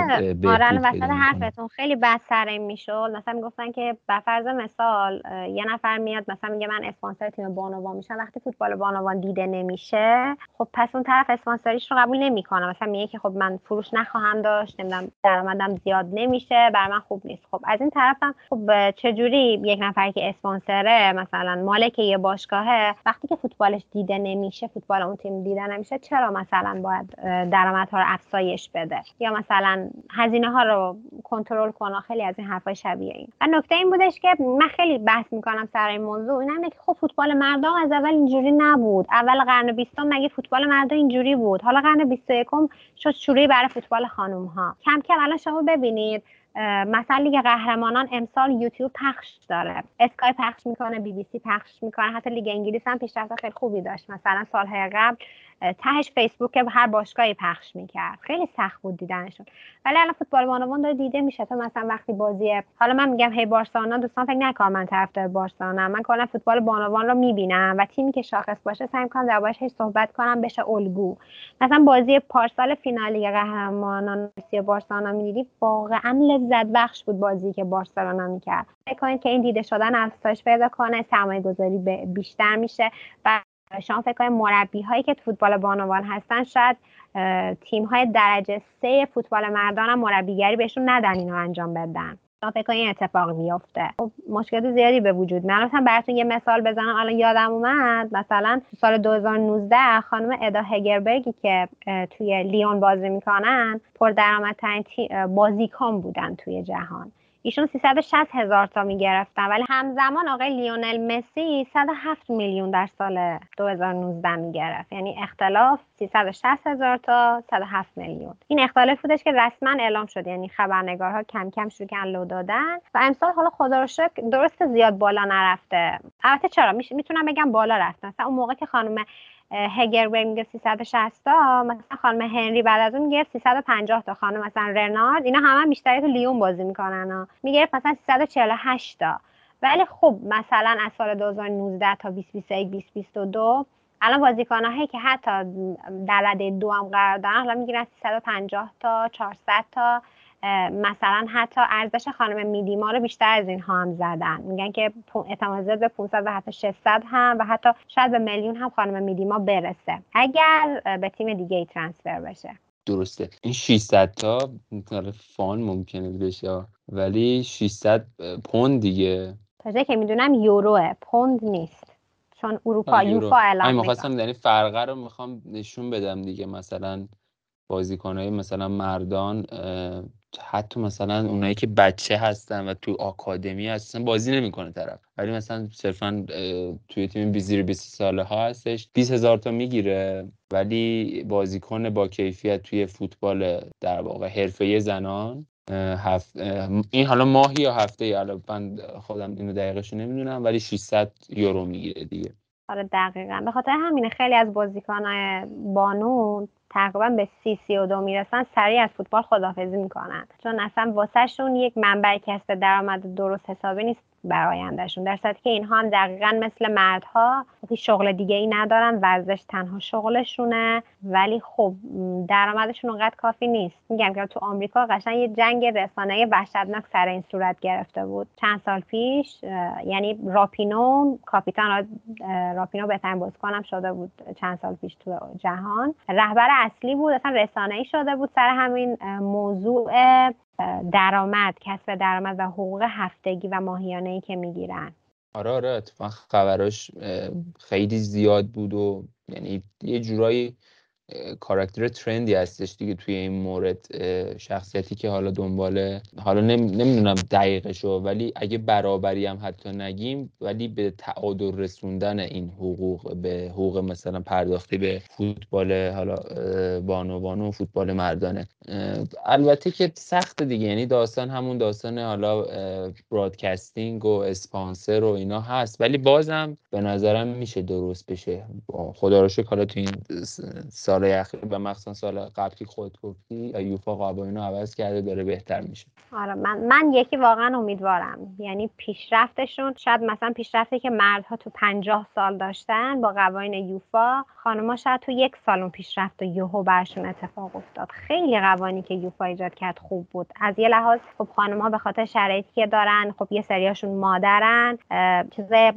آره وسط حرفتون خیلی بحث سر می‌شد. مثلا می‌گفتن که به فرض مثال یه نفر میاد مثلا میگه من اسپانسر تیم بانوان میشم. وقتی فوتبال بانوان دیده نمیشه خب پس اون طرف اسپانسریش رو قبول نمی‌کنه مثلا میگه که خب من فروش نخواهم داشت نمی‌دونم درآمدم زیاد نمیشه بر من خوب نیست. خب از این طرفم خب چجوری یک نفر که اسپانسره مثلا مالک یه باشگاهه وقتی که فوتبالش دیده نمیشه فوتبال اون تیم دیده نمیشه چرا مثلا باید درآمدها رو افزایش بده؟ یا مثلا هزینه ها رو کنترل کنه؟ خیلی از این حرفای شبیه این. و نکته این بودش که من خیلی بحث می‌کنم سر این موضوع. اینم که خب فوتبال مردم از اول اینجوری نبود. اول قرن بیستم مگه فوتبال مردم اینجوری بود؟ حالا قرن 21 شد شروعی برای فوتبال خانم ها کم کم الان شما ببینید مثلا لیگ قهرمانان امسال یوتیوب پخش داره. اسکای پخش می‌کنه بی بی سی پخش می‌کنه. حتی لیگ انگلیس هم پیشرفت خیلی خوبی داشت. مثلا سالهای قبل تهش فیسبوک هر باشگاهی پخش می‌کرد. خیلی سخت بود دیدنشون. ولی الان فوتبال بانوان داره دیده میشه. تو مثلا وقتی بازی حالا من میگم هی بارسلونا دوستان فکر نکنم من طرفدار بارسلونا. من کلا فوتبال بانوان رو می‌بینم و تیمی که شاخص باشه سعی می‌کنم دربارش صحبت کنم بشه الگو. مثلا بازی پارسال فینالی قهرمانان بارسلونا می‌دیدی؟ واقعا لذت بخش بود بازی که بارسلونا می‌کرد. فکر کنید که این دیده شدن افزایش پیدا کنه سرمایه گذاری بیشتر میشه. و شما فکر کنید مربی هایی که فوتبال بانوان هستن شاید تیم های درجه سه فوتبال مردان هم مربیگری بهشون ندن اینو انجام بدن. شما فکر کنید این اتفاق بیفته. خب مشکلات زیادی به وجود میاد. مثلا براتون یه مثال بزنم. الان یادم اومد مثلا سال 2019 خانم ادا هگربرگی که توی لیون بازی می‌کنن پر درآمدترین بازیکن بودن توی جهان. ایشون 360 هزار تا می‌گرفتن ولی همزمان آقای لیونل مسی 107 میلیون در سال 2019 می‌گرفت. یعنی اختلاف 360 هزار تا 107 میلیون. این اختلاف بودش که رسما اعلام شد یعنی خبرنگارها کم کم شروع کردن لو دادن و امسال حالا خدا رو شکر درست زیاد بالا نرفته. البته چرا؟ می‌تونم بگم بالا رفته. مثلا اون موقع که خانم هگر میگه 360 تا مثلا خانم هنری بعد از اون میگه 350 تا. خانم مثلا رنارد اینا همه بیشتری تو لیون بازی می‌کنن ها. میگه مثلا 348 تا. ولی خب مثلا از سال 2019 تا 2021 2022 الان بازیکنایی که حتی در دو هم قرار دارن حالا می‌گیرن 350 تا 400 تا. مثلا حتی ارزش خانم میدیما رو بیشتر از اینها هم زدن. میگن که اعتماد به 500 و حتی 600 هم و حتی شاید به میلیون هم خانم میدیما برسه. اگر به تیم دیگه ای ترانسفر بشه. درسته. این 600 تا فان ممکنه بشه ولی 600 پوند دیگه. تا که می‌دونم یوروه پوند نیست. چون اروپا یوفا اعلام می‌کنه. یعنی فرقه رو می‌خوام نشون بدم دیگه. مثلا بازیکنهای مثلا مردان حتی مثلا اونایی که بچه هستن و تو آکادمی هستن بازی نمی‌کنه طرف. ولی مثلا صرفا توی تیم زیر 20 ساله ها هستش 20 هزار تا می‌گیره. ولی بازیکن با کیفیت توی فوتبال در واقع حرفه زنان هفت این حالا ماهی یا هفته یا من خودم اینو دقیقش نمی‌دونم ولی 600 یورو می‌گیره دیگه. آره دقیقا. به خاطر همینه خیلی از بازیکنهای بانون تقریبا به سی سی و دو می‌رسن سریع از فوتبال خدافزی می‌کنن. چون اصلا واسهشون یک منبع کسب درآمد درست حسابی نیست. بر آیندهشون. در صورتی که اینها هم دقیقا مثل مردها شغل دیگه ای ندارن ورزش تنها شغلشونه. ولی خب درآمدشون اونقدر کافی نیست. میگم که تو آمریکا قشنگ یه جنگ رسانه وحشتناک سر این صورت گرفته بود. چند سال پیش یعنی راپینو کاپیتان راپینو بهترین بازیکنم شده بود چند سال پیش تو جهان. رهبر اصلی بود اصلا رسانه ای شده بود سر همین موضوع درآمد کسب درآمد و حقوق هفتگی و ماهیانه ای که می‌گیرن. آره آره. اتفاقا خبراش خیلی زیاد بود و یعنی یه جورایی کاراکتر ترندی هستش دیگه توی این مورد شخصیتی که حالا دنبال حالا نمی‌دونم دقیقشو ولی اگه برابری هم حتی نگیم ولی به تعادل رسوندن این حقوق به حقوق مثلا پرداختی به فوتبال حالا بانو بانو فوتبال مردانه. البته که سخت دیگه یعنی داستان همون داستان حالا برادکستینگ و اسپانسر و اینا هست ولی بازم به نظرم میشه درست بشه. خدا رو شکر حالا تو این سال اخیر و مخصوصا سال قبل که خود گفتی یوفا قوانین رو عوض کرده داره بهتر میشه. آره من من یکی واقعا امیدوارم. یعنی پیشرفتشون شاید مثلا پیشرفتی که مردها تو پنجاه سال داشتن با قوانین یوفا خانم‌ها شاید تو یک سال اون پیشرفت و یوهو برشون اتفاق افتاد. خیلی قوانینی که یوفا ایجاد کرد خوب بود. از یه لحاظ خب ها به خاطر شرایطی که دارن خب یه سریاشون مادرن چیزای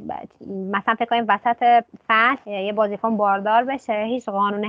مثلا فکر کنیم وسط فصل یه بازیکن باردار بشه هیچ قانون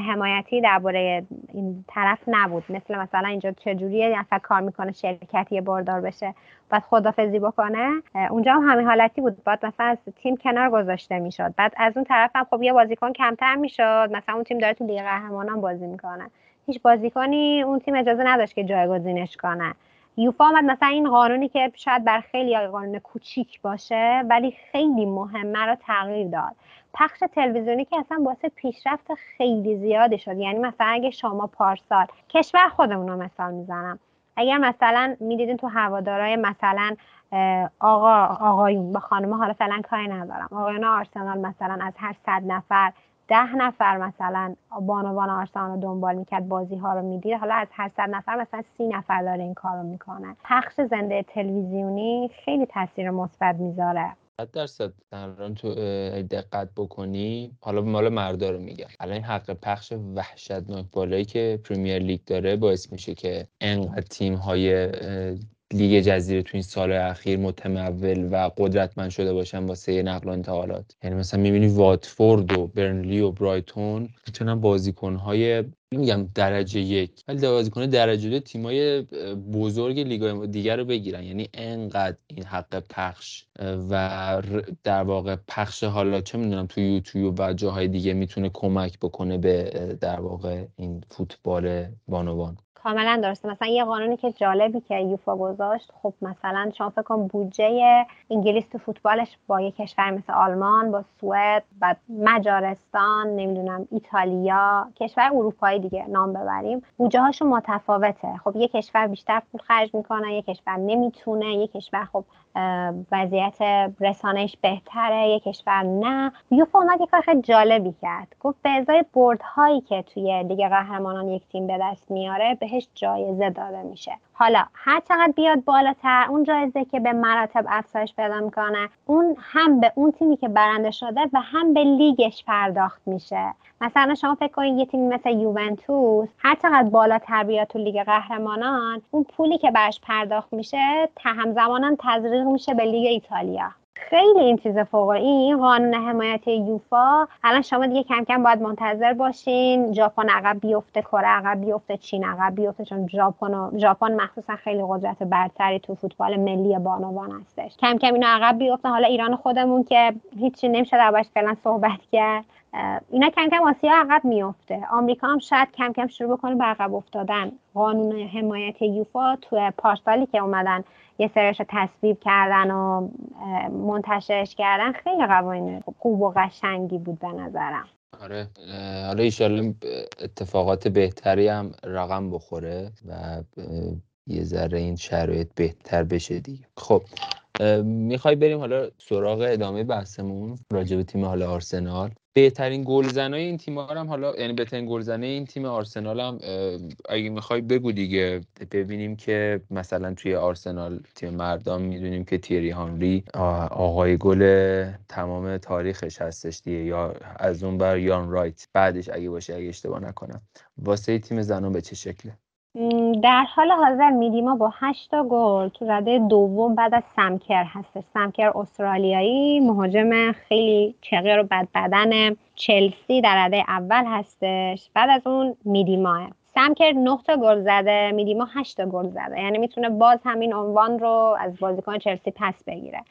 حمایتی درباره این طرف نبود. مثل مثلا اینجا چجوری اصلا کار می‌کنه شرکتی باردار بشه بعد خدافزی بکنه. اونجا هم همین حالتی بود. بعد مثلا از تیم کنار گذاشته می‌شد. بعد از اون طرف هم خب یه بازیکن کمتر می‌شد. مثلا اون تیم داره تو لیگ قهرمانان بازی می‌کنه. هیچ بازیکنی اون تیم اجازه نداشت که جایگزینش کنه. یوفا آمد مثلا این قانونی که شاید بر خیلی قانون کوچیک باشه ولی خیلی مهمه رو تغییر داد. پخش تلویزیونی که اصلا باعث پیشرفت خیلی زیادی شد. یعنی مثلا اگه شما پارسال کشور خودمون رو مثال می‌زنم. اگر مثلا می‌دیدین تو هوادارای مثلا آقا آقایون با خانم حالا فعلا کاری ندارم. آقایون آرسنال مثلا از هر صد نفر ده نفر مثلا بانوان آرسنال رو دنبال می‌کرد بازی ها رو می‌دید. حالا از هر صد نفر مثلا سی نفر داره این کار رو می‌کنن پخش زنده تلویزیونی خیلی تاثیر مثبت می‌ذاره. صد درصد الان تو دقت بکنی. حالا مال مردا رو میگم. الان حق پخش وحشتناک بالایی که پریمیر لیگ داره باعث میشه که انقدر تیم های لیگ جزیره تو این سال اخیر متمول و قدرتمند شده باشن واسه نقل و انتقالات. یعنی مثلا می‌بینی واتفورد و برنلی و برایتون می‌تونن بازیکنهای نمیگم درجه یک ولی بازیکن درجه دو تیمای بزرگ لیگ دیگر رو بگیرن. یعنی انقدر این حق پخش و در واقع پخش حالا چه می‌دونم تو یوتیوب و جاهای دیگه می‌تونه کمک بکنه به در واقع این فوتبال بانوان کاملا درسته. مثلا یه قانونی که جالبی که یوفا گذاشت خب مثلا شما فکر کن بودجه انگلیس تو فوتبالش با یه کشور مثل آلمان با سوئد و مجارستان نمی‌دونم ایتالیا کشور اروپایی دیگه نام ببریم. بودجه هاشون متفاوته. خب یه کشور بیشتر پول خرج می‌کنه یه کشور نمی‌تونه یه کشور خب وضعیت رسانش بهتره یه کشور نه. یوفا اومد یه کار خیلی جالبی کرد. گفت به ازای هایی که توی لیگ قهرمانان یک تیم به دست میاره بهش جایزه داده میشه. حالا هر چقدر بیاد بالاتر اون جایزه که به مراتب افزایش پیدا می‌کنه اون هم به اون تیمی که برنده شده و هم به لیگش پرداخت میشه. مثلا شما فکر کنید یه تیمی مثل یوونتوس هر چقدر بالاتر بیاد تو لیگ قهرمانان اون پولی که برش پرداخت میشه همزمانا تزریق میشه به لیگ ایتالیا. خیلی این چیز فوق این قانون حمایت یوفا. الان شما دیگه کم کم باید منتظر باشین. ژاپن عقب بیفته کره عقب بیفته چین عقب بیفته چون ژاپن ژاپن مخصوصا خیلی قدرت برتری تو فوتبال ملی بانوان هستش. کم کم اینا عقب بیفته. حالا ایران خودمون که هیچی نمیشه دربارش فعلا صحبت کرد. اینا کم کم آسیا عقب میفته آمریکا هم شاید کم کم شروع بکنه به عقب افتادن. قانون حمایت یوفا تو پارسالی که اومدن یه سرش تصویب کردن و منتشرش کردن خیلی قوانین خوب و قشنگی بود به نظرم. آره. حالا ایشالله اتفاقات بهتری هم رقم بخوره و یه ذره این شرایط بهتر بشه دیگه. خب می‌خوای بریم حالا سراغ ادامه بحثمون راجع به تیم حالا آرسنال؟ بهترین گلزنای این تیم هم حالا یعنی بهترین گلزنه این تیم آرسنال هم اگه می‌خوای بگو دیگه. ببینیم که مثلا توی آرسنال تیم مردان می‌دونیم که تیری هانری آقای گل تمام تاریخش هستش دیگه. یا از اون بر یان رایت. بعدش اگه باشه اگه اشتباه نکنم. واسه تیم زنان به چه شکله؟ در حال حاضر میدیما با 8 گل تو رده دوم بعد از سمکر هستش. سمکر استرالیایی مهاجم خیلی چغیر و بد بدن چلسی در رده اول هستش. بعد از اون میدیماه سمکر 9 تا گل زده میدیما 8 گل زده. یعنی می‌تونه باز همین عنوان رو از بازیکن چلسی پس بگیره.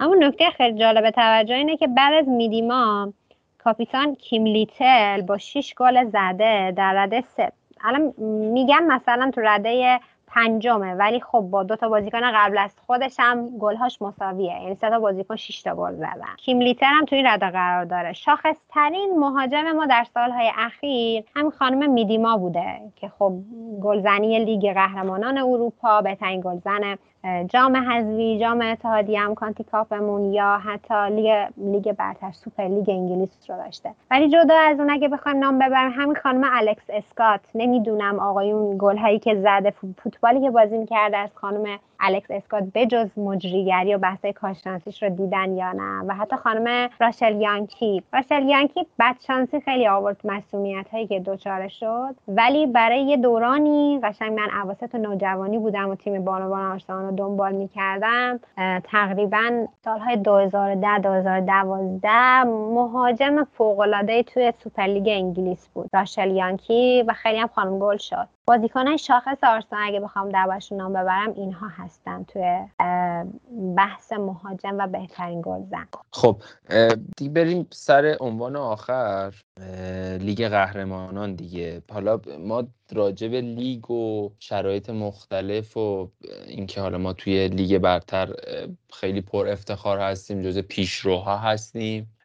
اما نکته خیلی جالب توجه اینه که بعد از میدیما کاپیتان کیم لیتل با 6 گل زده در رده سه الان میگم مثلا تو رده پنجمه ولی خب با دو تا بازیکن قبل از خودش هم گلهاش مساویه. یعنی سه تا بازیکن 6 تا گل زدن. کیم لیتر هم توی رده قرار داره. شاخص ترین مهاجم ما در سالهای اخیر همین خانم میدیما بوده که خب گلزنی لیگ قهرمانان اروپا بهترین گلزن جام حذفی جام اتحادیه هم Conti Cup مون یا حتی لیگ لیگ برتر سوپر لیگ انگلیس رو داشته. ولی جدا از اون اگه بخوایم نام ببرم همین خانم الکس اسکات. نمی‌دونم آقایون گل هایی که زده فوتبالی که بازی می‌کرده از خانم الکس اسکات بجز مجریگری و بحث کارشناسیش رو دیدن یا نه؟ و حتی خانم راشل یانکی. راشل یانکی بدشانسی خیلی آورد مصدومیت هایی که دچارش شد ولی برای یه دورانی قشنگ من اواسط نوجوانی بودم و تیم بانوان آرسنال رو دنبال می‌کردم. تقریبا سالهای 2010 2012 مهاجم فوقالعاده توی سوپرلیگ انگلیس بود. راشل یانکی و خیلی هم خانم گل شد. بازیکنان شاخص آرسنال اگه بخوام دربارشون نام ببرم اینها هستن توی بحث مهاجم و بهترین گلزن. خب دیگه بریم سر عنوان آخر. لیگ قهرمانان دیگه. حالا ما راجع به لیگ و شرایط مختلف و اینکه حالا ما توی لیگ برتر خیلی پر افتخار هستیم جز پیشروها هستیم.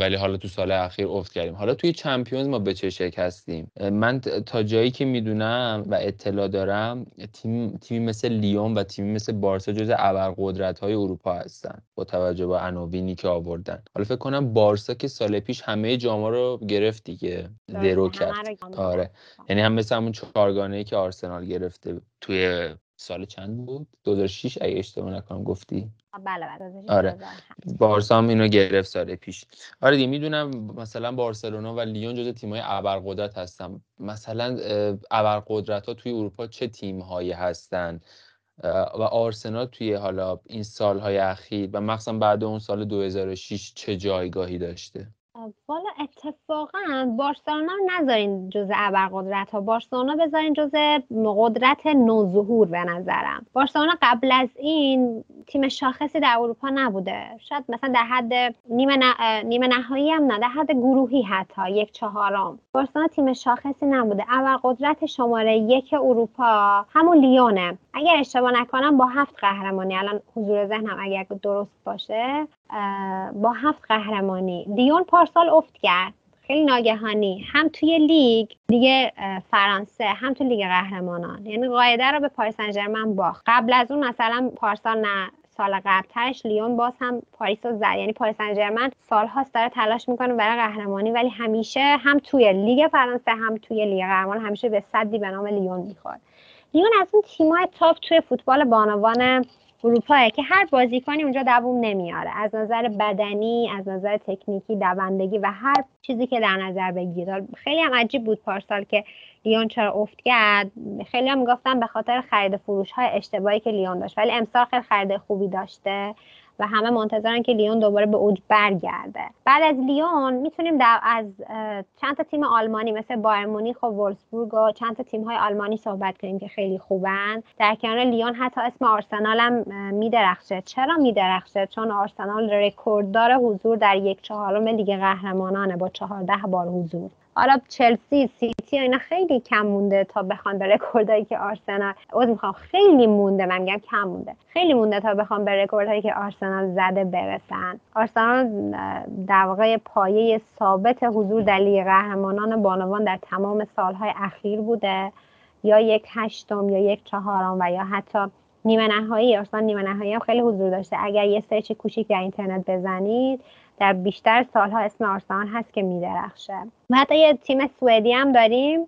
ولی حالا تو سال اخیر افت کردیم. حالا توی چمپیونز ما به چه شکستیم؟ من تا جایی که می‌دونم و اطلاع دارم تیم تیمی مثل لیون و تیمی مثل بارسا جز ابرقدرت های اروپا هستن با توجه به عناوینی که آوردن. حالا فکر کنم بارسا که سال پیش همه جام رو گرفت دیگه درو کرد. آره. یعنی هم مثل همون چهارگانه ای که آرسنال گرفته توی سال چند بود؟ 2006 اگه اشتباه نکنم گفتی؟ بله بله. آره. بارسا هم اینو گرفت سال پیش. آره دیگه می‌دونم مثلا بارسلونا و لیون جز تیم‌های ابرقدرت هستن. مثلا ابرقدرت ها توی اروپا چه تیم هایی هستن و آرسنال توی حالا این سالهای اخیر و مخصوصا بعد اون سال 2006 چه جایگاهی داشته؟ والا اتفاقا بارسلونا رو نذارین جز ابرقدرت ها. بارسلونا بذارین جز قدرت نوظهور به نظرم. بارسلونا قبل از این تیم شاخصی در اروپا نبوده. شاید مثلا در حد نیمه, نیمه نهایی هم نه در حد گروهی حتی یک چهارم. بارسلونا تیم شاخصی نبوده. ابرقدرت شماره یک اروپا همون لیونه. اگر اشتباه نکنم با هفت قهرمانی. الان حضور ذهنم اگر درست باشه با هفت قهرمانی. لیون پارسال افت کرد. خیلی ناگهانی. هم توی لیگ لیگ فرانسه هم توی لیگ قهرمانان. یعنی قافیه رو به پاریس سن باخت. قبل از اون مثلا پارسال نه سال قبلترش لیون باز هم پاریس رو زد. یعنی پاریس سن سالهاست داره تلاش می‌کنه برای قهرمانی ولی همیشه هم توی لیگ فرانسه هم توی لیگ قهرمان همیشه به سدی به نام لیون می‌خورد لیون از اون تیمای top توی فوتبال بانوان اروپا که هر بازیکنی اونجا دووم نمیاره. از نظر بدنی از نظر تکنیکی دوندگی و هر چیزی که در نظر بگیرید. خیلی هم عجیب بود پارسال که لیون چرا افت کرد. خیلی هم می‌گفتن به خاطر خرید فروش های اشتباهی که لیون داشت. ولی امسال خیلی خرید خوبی داشته. و همه منتظرن که لیون دوباره به اوج برگرده. بعد از لیون می‌تونیم در از چند تا تیم آلمانی مثل بایر مونیخ و وولسبورگ و چند تا تیم های آلمانی صحبت کنیم که خیلی خوبن. در کنار لیون حتی اسم آرسنال هم میدرخشه. چرا میدرخشه؟ چون آرسنال رکورددار حضور در یک چهارم لیگ قهرمانانه با چهارده بار حضور. حالا چلسی سیتی اینا خیلی کم مونده تا بخوان به رکوردهایی که آرسنال عذر می‌خوام خیلی مونده من میگم کم مونده. خیلی مونده تا بخوام به رکوردهایی که آرسنال زده برسن. آرسنال در واقع پایه ثابت حضور در لیگ قهرمانان بانوان در تمام سالهای اخیر بوده. یا یک هشتم یا یک چهارم و یا حتی نیمه نهایی آرسنال نیمه نهایی هم خیلی حضور داشته. اگر یه سرچ کوچیک در اینترنت بزنید در بیشتر سالها اسم آرسنال هست که میدرخشه. و حتی یه تیم سوئدی هم داریم.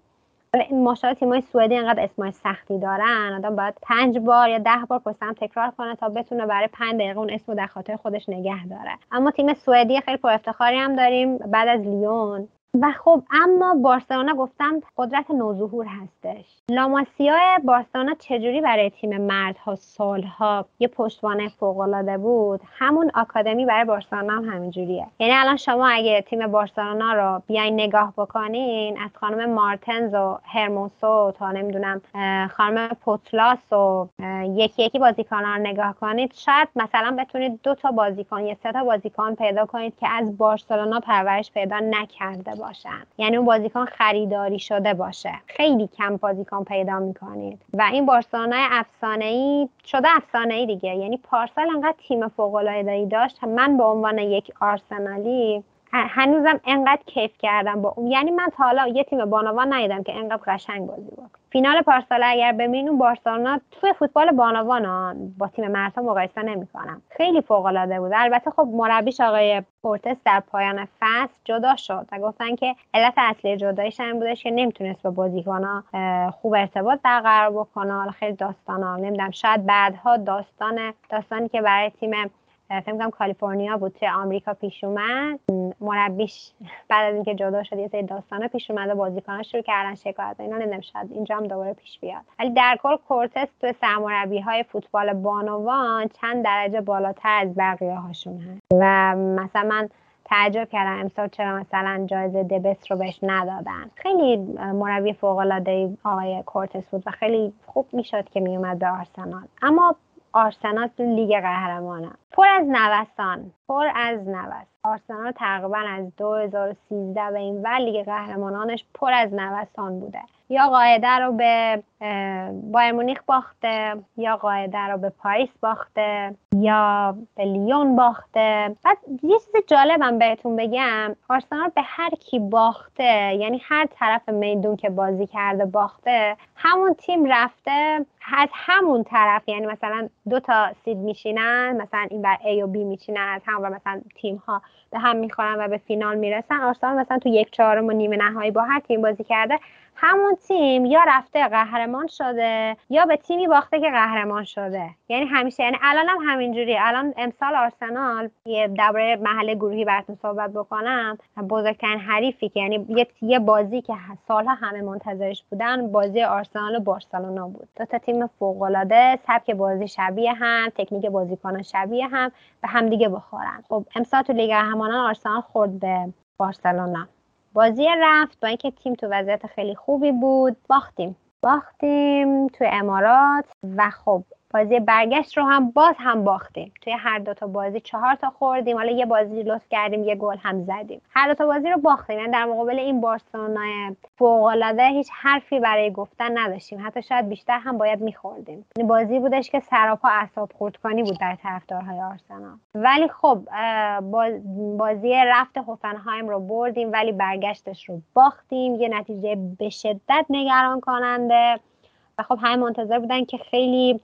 ماشاءالله تیمای سوئدی انقدر اسمای سختی دارن. آدم باید پنج بار یا ده بار پشت تکرار کنه تا بتونه برای پنج دقیقه اون اسم در خاطر خودش نگه داره. اما تیم سوئدی خیلی پر افتخاری هم داریم. بعد از لیون. و خب اما بارسلونا گفتم قدرت نوظهور هستش. لاماسیا بارسلونا چجوری برای تیم مردها سالها یه پشتوانه فوقالعاده بود؟ همون آکادمی برای بارسلونا هم همینجوریه. یعنی الان شما اگه تیم بارسلونا رو بیاین نگاه بکنین از خانم مارتنز و هرموسو تا نمی‌دونم خانم پوتلاس و یکی یکی بازیکنان رو نگاه کنید شاید مثلا بتونید دو تا بازیکن یا سه تا بازیکن پیدا کنید که از بارسلونا پرورش پیدا نکرده باشن یعنی اون بازیکن خریداری شده باشه. خیلی کم بازیکن پیدا می‌کنید. و این بارسلونا افسانه ای شده افسانه ای دیگه. یعنی پارسال انقدر تیم فوق العاده داشت. من به عنوان یک آرسنالی هنوزم انقدر کیف کردم با اون. یعنی من تا حالا یه تیم بانوان ندیدم که انقدر قشنگ بازی بکنه فینال پارسال اگر ببینین اون بارسلونا توی فوتبال بانوان با تیم مردها مقایسه نمی‌کنم خیلی فوق العاده بود. البته خب مربیش آقای پورتس در پایان فصل جدا شد و گفتن که علت اصلی جدایش این بودش که نمی‌تونست با بازیکنها خوب ارتباط برقرار بکنه. خیلی داستانا نمی‌دونم شاید بعدها داستان داستانی که برای تیم فکر کنم کالیفرنیا بود توی آمریکا پیش اومد. مربیش بعد از اینکه جدا شد یه سری داستانا پیش اومد و بازیکن‌ها شروع کردن شکایت اینا نمی‌دونم شاید اینجا هم دوباره پیش بیاد. ولی در کل کورتس تو سرمربی های فوتبال بانوان چند درجه بالاتر از بقیه هاشون هست. و مثلا من تعجب کردم امسال چرا مثلا جایزه دبست رو بهش ندادن. خیلی مربی فوق العاده آقای کورتس بود و خیلی خوب می‌شد که میومد به آرسنال. اما آرسنال تو لیگ قهرمانان پر از نوسان. پر از نوست. آرسنال تقریبا از 2013 به این ور لیگ قهرمانانش پر از نوسان بوده. یا قافیه رو به بایرن مونیخ باخته یا قافیه رو به پاریس باخته یا به لیون باخته. بعد یه چیز جالبم بهتون بگم آرسنال به هر کی باخته یعنی هر طرف میدون که بازی کرده باخته همون تیم رفته از همون طرف. یعنی مثلا دو تا سید میشینن مثلا این بر A و B میشینن از هم و مثلا تیم ها به هم می‌خورن و به فینال می‌رسن آرسنال مثلا تو یک چهارم و نیمه نهایی با هر تیم بازی کرده همون تیم یا رفته قهرمان شده یا به تیمی باخته که قهرمان شده. یعنی همیشه یعنی الان هم همینجوری الان امسال آرسنال یه درباره محل گروهی براتون صحبت بکنم. بزرگترین حریفی که یعنی یه بازی که سالها همه منتظرش بودن بازی آرسنال و بارسلونا بود. دو تا تیم فوق العاده سبک بازی شبیه هم تکنیک بازیکن شبیه هم به همدیگه بخورن. خب امسال تو لیگ قهرمانان آرسنال خورد به بارسلونا. بازی رفت با اینکه تیم تو وضعیت خیلی خوبی بود. باختیم. باختیم تو امارات و خب بازی برگشت رو هم باز هم باختیم. توی هر دو تا بازی چهار تا خوردیم. حالا یه بازی لطف کردیم یه گل هم زدیم. هر دو تا بازی رو باختیم. یعنی در مقابل این بارسلونا فوق العاده هیچ حرفی برای گفتن نداشتیم. حتی شاید بیشتر هم باید میخوردیم. این بازی بودش که سراپا اعصاب خردکنی بود در طرفدارهای آرسنال. ولی خب بازی رفت هوفنهایم رو بردیم ولی برگشتش رو باختیم. یه نتیجه به شدت نگران کننده. و خب همه منتظر بودن که خیلی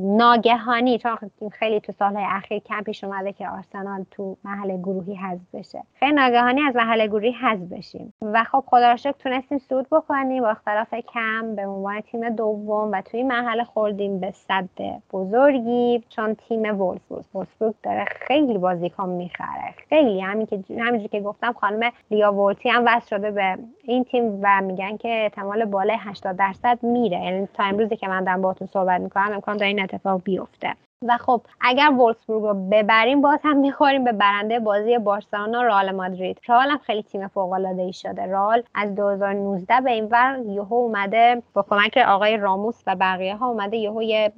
ناگهانی چون خیلی تو سالهای اخیر کم پیش اومده که آرسنال تو محل گروهی حذف بشه. خیلی ناگهانی از محل گروهی حذف بشیم. و خب خدا رو تونستیم صعود بکنیم. با اختلاف کم به عنوان تیم دوم و توی مرحله خوردیم به صد بزرگی چون تیم وولسبورگ وولسبورگ داره خیلی بازیکن می‌خره. خیلی. همین که همینجوری که گفتم خانم لیا وولتی هم وصل شده به این تیم و میگن که احتمال بالای 80 درصد میره. یعنی تا امروزی که من دارم باهاتون صحبت می‌کنم امکان داره این اتفاق بیفته. و خب اگر وولسبورگ رو ببریم باز هم می‌خوریم به برنده بازی بارسلونا رئال مادرید. رئال هم خیلی تیم فوق العاده ای شده. رئال از 2019 به این ور یهو اومده با کمک آقای راموس و بقیه ها اومده یهو یه,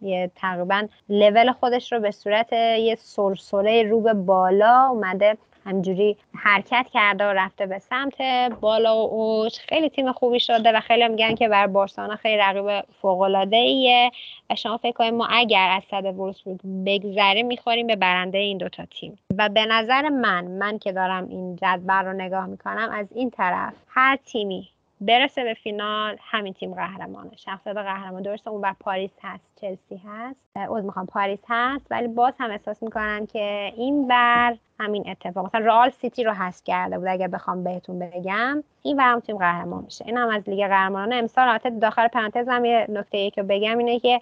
یه تقریبا لول خودش رو به صورت یه سرسره رو به بالا اومده. همینجوری حرکت کرده و رفته به سمت بالا و اوج. خیلی تیم خوبی شده و خیلی میگن که بر بارسلونا خیلی رقیب فوق العاده ایه و شما فکر کنید ما اگر از سد وولفسبورگ بگذریم می‌خوریم به برنده این دوتا تیم. و به نظر من من که دارم این جدول رو نگاه می‌کنم از این طرف هر تیمی برسه به فینال همین تیم قهرمانه. شخصیت قهرمان درسته اون بر پاریس هست. چلسی هست عذر می‌خوام پاریس هست ولی باز هم احساس می‌کنم که این بر همین اتفاق مثلا رئال سیتی رو حذف کرده بود اگر بخوام بهتون بگم. این برام تیم قهرمان میشه. این هم از لیگ قهرمانان. امسال البته داخل پرانتز هم یه نکته ای که بگم اینه که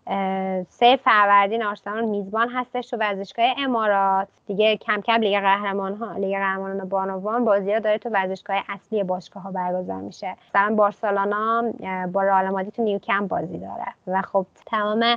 سه فروردین آرسنال میزبان هستش تو ورزشگاه امارات. دیگه کم کم لیگ قهرمان ها لیگ قهرمانان بانوان بازی ها داره تو ورزشگاه اصلی باشگاه ها برگزار میشه. مثلا بارسلونا با رئال مادرید تو نیوکمپ بازی داره. و خب تمام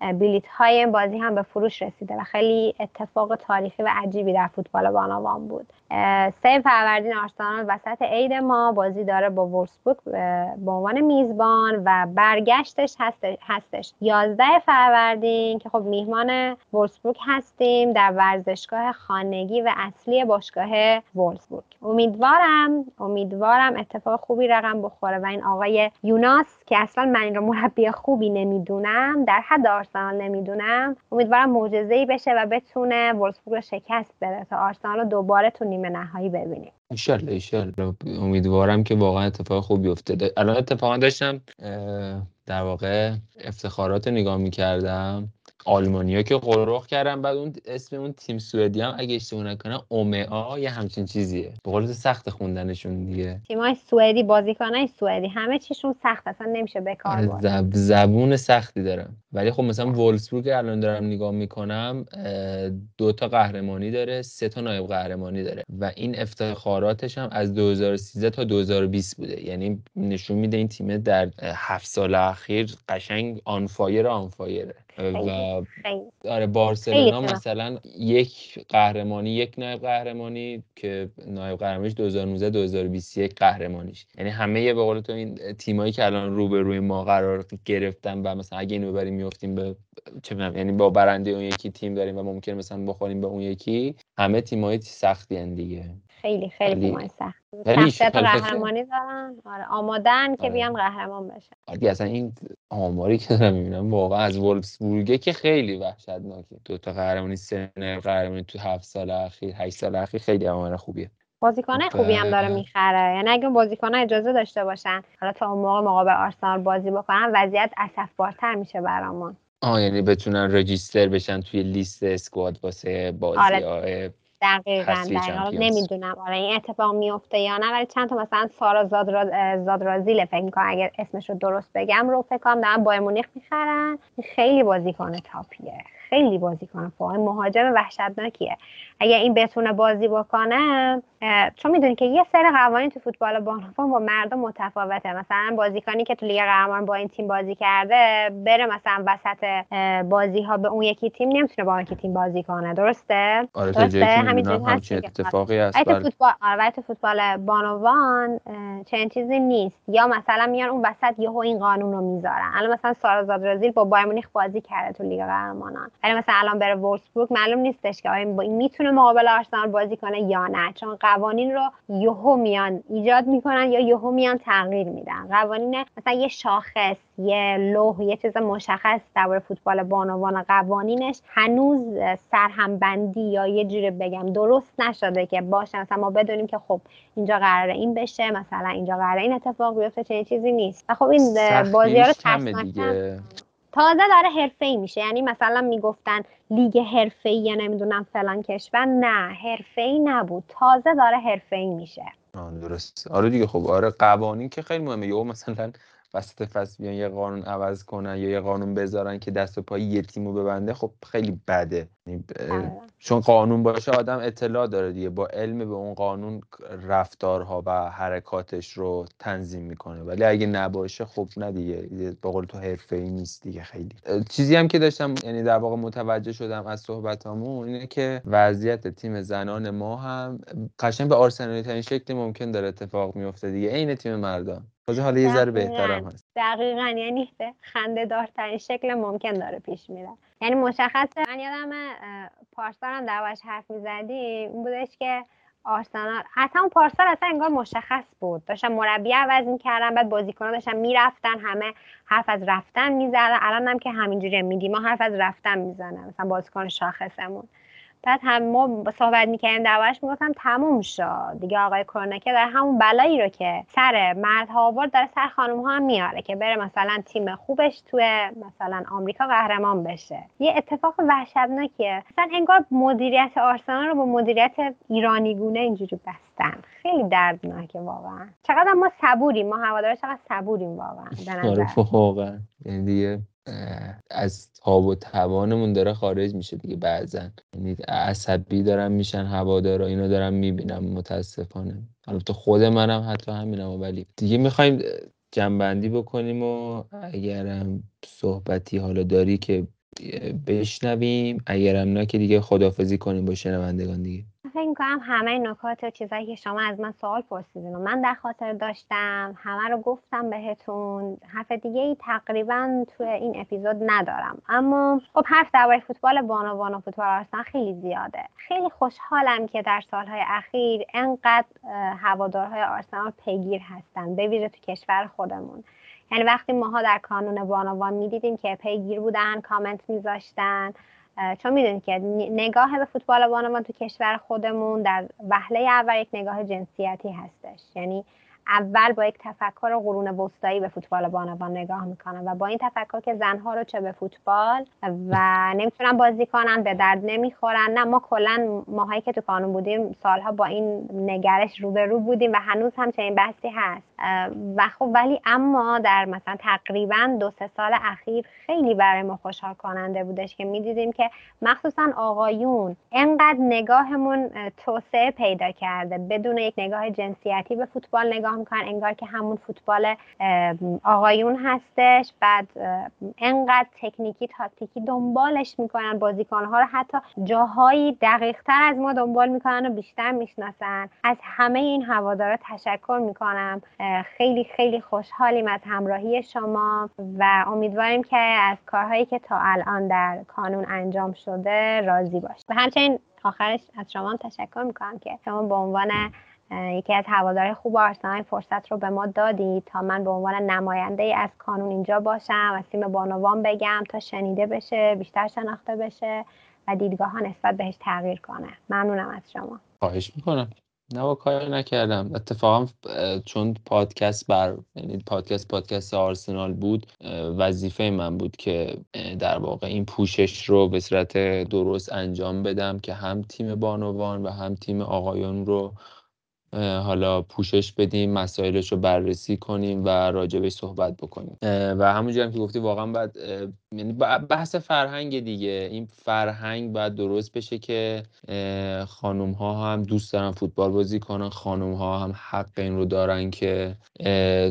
بلیت های بازی هم به فروش رسیده و خیلی اتفاق تاریخی و عجیبی در فوتبال بانوان بود. سه فروردین آرسنال وسط عید ما بازی داره با وولسبورگ به عنوان میزبان و برگشتش هستش. 11 فروردین که خب میهمان وولسبورگ هستیم در ورزشگاه خانگی و اصلی باشگاه وولسبورگ امیدوارم امیدوارم اتفاق خوبی رقم بخوره و این آقای یوناس که اصلا من این رو مربی خوبی نمی‌دونم در حد آرسنال نمی‌دونم. امیدوارم معجزه ای بشه و بتونه وولسبورگ رو شکست بده تا آرسنال رو دوباره تو نیمه نهایی ببینیم. ایشالله ایشالله امیدوارم که واقعا اتفاق خوبی افتاده. الان اتفاقا داشتم در واقع افتخارات نگاه می‌کردم. آلمانیا که قرق کردن بعد اون اسم اون تیم سوئدی هم اگه اشتباه نکنم اومئا یه همچین چیزیه. به قول سخت خوندنشون دیگه. تیمای سوئدی بازیکنای سوئدی همه چیشون سخت اصلا نمیشه به کار زب... زبون سختی دارم. ولی خب مثلا وولسبورگ الان دارم نگاه می‌کنم دو تا قهرمانی داره سه تا نایب قهرمانی داره. و این افتخاراتش هم از 2013 تا 2020 بوده. یعنی نشون میده این تیم در هفت سال اخیر قشنگ آنفایر آنفایره و آره بارسلونا مثلا یک قهرمانی یک نایب قهرمانی که نایب قهرمانیش 2019 2021 قهرمانیش. یعنی همه به قول تو این تیمایی که الان رو به روی ما قرار گرفتن و مثلا اگه اینو ببریم میافتیم به چه یعنی با برنده اون یکی تیم داریم و ممکن مثلا بخوریم به اون یکی همه تیمای سختی دیگه. خیلی خیلی تیمای سخت. شخصیت قهرمانی دارن. آره آمادن که آره. بیان قهرمان بشن. آره اصلا این آماری که دارم می‌بینم واقعا از وولفسبورگه که خیلی وحشتناکه. دو تا قهرمانی سن قهرمانی تو هفت سال اخیر هشت سال اخیر خیلی آمار خوبیه. بازیکنه خوبی هم داره می‌خره. یعنی اگه بازیکن اجازه داشته باشن حالا تا اون موقع مقابل آرسنال بازی بکنن وضعیت اسفبارتر میشه برامون. آه یعنی بتونن رجیستر بشن توی لیست اسکواد واسه بازی آره. دقیقا دقیقا نمی‌دونم آره این اتفاق میفته یا نه ولی چند تا مثلا سارا زادرازیل فکر می‌کنم اگر اسمش رو درست بگم رو فکر کنم دارن بایر مونیخ می‌خرن. خیلی بازیکن تاپیه. خیلی بازیکن فوق مهاجم وحشتناکیه. اگر این بتونه بازی بکنه چون می‌دونی که یه سری قوانین تو فوتبال بانوان با مردم متفاوته. مثلا بازیکنی که تو لیگ قهرمان با این تیم بازی کرده بره مثلا وسط بازی ها به اون یکی تیم نمی‌تونه با اون یکی تیم بازی کنه. درسته؟ آره درسته؟ همینجوری هست اتفاقی هست. تو فوتبال آره تو فوتبال بانوان چنین چیزی نیست. یا مثلا میان اون وسط یهو این قانون رو می‌ذارن. الان مثلا سارا زادرازیل با بایر مونیخ بازی کرده تو لیگ قهرمانان. ولی مثلا الان بره وولفسبورگ معلوم نیستش که آیا می‌تونه مقابل آرسنال بازی کنه یا نه. چون قوانین رو یهو میان ایجاد می‌کنن یا یهو میان تغییر میدن. قوانین مثلا یه شاخص یه لوح یه چیز مشخص در فوتبال بانوان قوانینش هنوز سرهمبندی یا یه جوری بگم درست نشده که باشه. مثلا ما بدونیم که خب اینجا قراره این بشه مثلا اینجا قراره این اتفاق بیفته چنین چیزی نیست. و خب این بازی رو تازه داره حرفه ای میشه. یعنی مثلا می‌گفتن لیگ حرفه ای نمی‌دونم فلان کشور. نه حرفه ای نبود. تازه داره حرفه ای میشه درست. آره دیگه خب. آره قوانین که خیلی مهمه. یا مثلا وسط فصل بیان یه قانون عوض کنن یا یه قانون بذارن که دست و پای یه تیمو ببنده خب خیلی بده. یعنی، آره. چون قانون باشه آدم اطلاع داره دیگه. با علم به اون قانون رفتارها و حرکاتش رو تنظیم می‌کنه. ولی اگه نباشه خب نه دیگه. با قول تو حرفه ای نیست دیگه خیلی. چیزی هم که داشتم یعنی در واقع متوجه شدم از صحبتامون اینه که وضعیت تیم زنان ما هم قشنگ به آرسنالی ترین شکلی ممکن داره اتفاق میفته دیگه. عین تیم مردان. تازه حالا یه ذره بهترم هست. دقیقا. یعنی به خنده دارترین شکل ممکن داره پیش میره. یعنی مشخصه. من یادم پارسال هم دربارش حرف می‌زدیم. این بودش که آرسنال اصلا اون پارسال اصلا انگار مشخص بود. داشتن مربی عوض می‌کردن بعد بازیکنان داشتن می‌رفتن همه حرف از رفتن می‌زدن. الان هم که همینجوری میدیم ما حرف از رفتن می‌زنن. مثلا بازیکن شاخصمون. بعد هم ما صحبت می‌کردیم دربارش می‌گفتم تموم شد. دیگه آقای کرونکه در همون بلایی رو که سر مردها آورد داره سر خانم ها هم میاره که بره مثلا تیم خوبش توی مثلا آمریکا قهرمان بشه. یه اتفاق وحشتناکیه. مثلا انگار مدیریت آرسنال رو با مدیریت ایرانی گونه اینجوری بستن. خیلی دردناکه واقعا. چقدر ما صبوریم. ما هوادارا چقدر صبوریم واقعا. آره، واقعا. یعنی دیگه از تاب و توانمون داره خارج میشه دیگه بعضا. یعنی عصبی دارم میشن هوادارا اینو دارم می‌بینم متاسفانه. تو خود منم حتی همینم ولی دیگه می‌خوایم جنبندی بکنیم و اگرم صحبتی حالا داری که بشنویم. اگرم نه که دیگه خدافزی کنیم با شنوندگان دیگه. فکر می‌کنم همه نکات و چیزایی که شما از من سوال پرسیدین و من در خاطر داشتم همه رو گفتم بهتون. حرف دیگه ای تقریبا توی این اپیزود ندارم. اما خب حرف درباره فوتبال بانوان و فوتبال آرسنال خیلی زیاده. خیلی خوشحالم که در سالهای اخیر انقدر هوادارهای آرسنال پیگیر هستن به ویژه تو کشور خودمون. یعنی وقتی ماها در کانون بانوان می‌دیدیم که پیگیر بودن کامنت میذاشتن چون می‌دونید که نگاه به فوتبال بانوان تو کشور خودمون در وهله اول یک نگاه جنسیتی هستش. یعنی اول با یک تفکر قرون وسطایی به فوتبال بانوان نگاه می‌کنن و با این تفکر که زنها رو چه به فوتبال و نمی‌تونن بازی کنن به درد نمی‌خورن. نه ما کلا ماهایی که تو قانون بودیم سالها با این نگرش روبرو بودیم و هنوز هم چنین بحثی هست. و خب ولی اما در مثلا تقریبا دو سه سال اخیر خیلی برای ما خوشحال کننده بودش که می‌دیدیم که مخصوصا آقایون انقدر نگاهمون توسعه پیدا کرده. بدون یک نگاه جنسیتی به فوتبال نگاه می‌کنن انگار که همون فوتبال آقایون هستش. بعد انقدر تکنیکی تاکتیکی دنبالش می‌کنن بازیکنها رو حتی جاهایی دقیق تر از ما دنبال می‌کنن و بیشتر می‌شناسن. از همه این هوادارا تشکر می‌کنم. خیلی خیلی خوشحالیم از همراهی شما و امیدواریم که از کارهایی که تا الان در کانون انجام شده راضی باشید. و همچنین آخرش از شما تشکر می‌کنم که شما به عنوان یکی از هوادارهای خوب آرسنال فرصت رو به ما دادید تا من به عنوان نماینده ای از کانون اینجا باشم و تیم بانوان بگم تا شنیده بشه بیشتر شناخته بشه و دیدگاه ها نسبت بهش تغییر کنه. ممنونم از شما. خواهش می‌کنم. نه با کاری نکردم. اتفاقا چون پادکست بر یعنی پادکست پادکست آرسنال بود وظیفه من بود که در واقع این پوشش رو به صورت درست انجام بدم که هم تیم بانوان و هم تیم آقایان رو حالا پوشش بدیم مسائلش رو بررسی کنیم و راجبش صحبت بکنیم. و همونجوری هم که گفتی واقعا باید یعنی بحث فرهنگ دیگه. این فرهنگ باید درست بشه که خانوم ها هم دوست دارن فوتبال بازی کنن خانوم ها هم حق این رو دارن که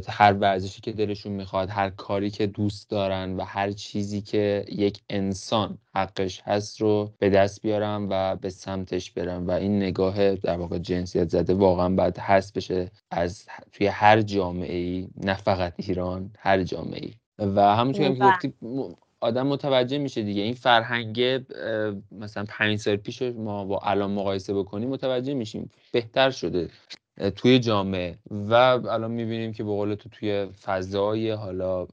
هر ورزشی که دلشون می‌خواد هر کاری که دوست دارن و هر چیزی که یک انسان حقش هست رو به دست بیارم و به سمتش برم و این نگاه در واقع جنسیت زده واقعا باید هست بشه از توی هر جامعه ای نه فقط ایران هر جامعه ای و همونطور که گفتی آدم متوجه میشه دیگه. این فرهنگ مثلا پنج سال پیش ما با الان مقایسه بکنیم متوجه میشیم. بهتر شده. توی جامعه. و الان می‌بینیم که به قول تو توی فضای حالا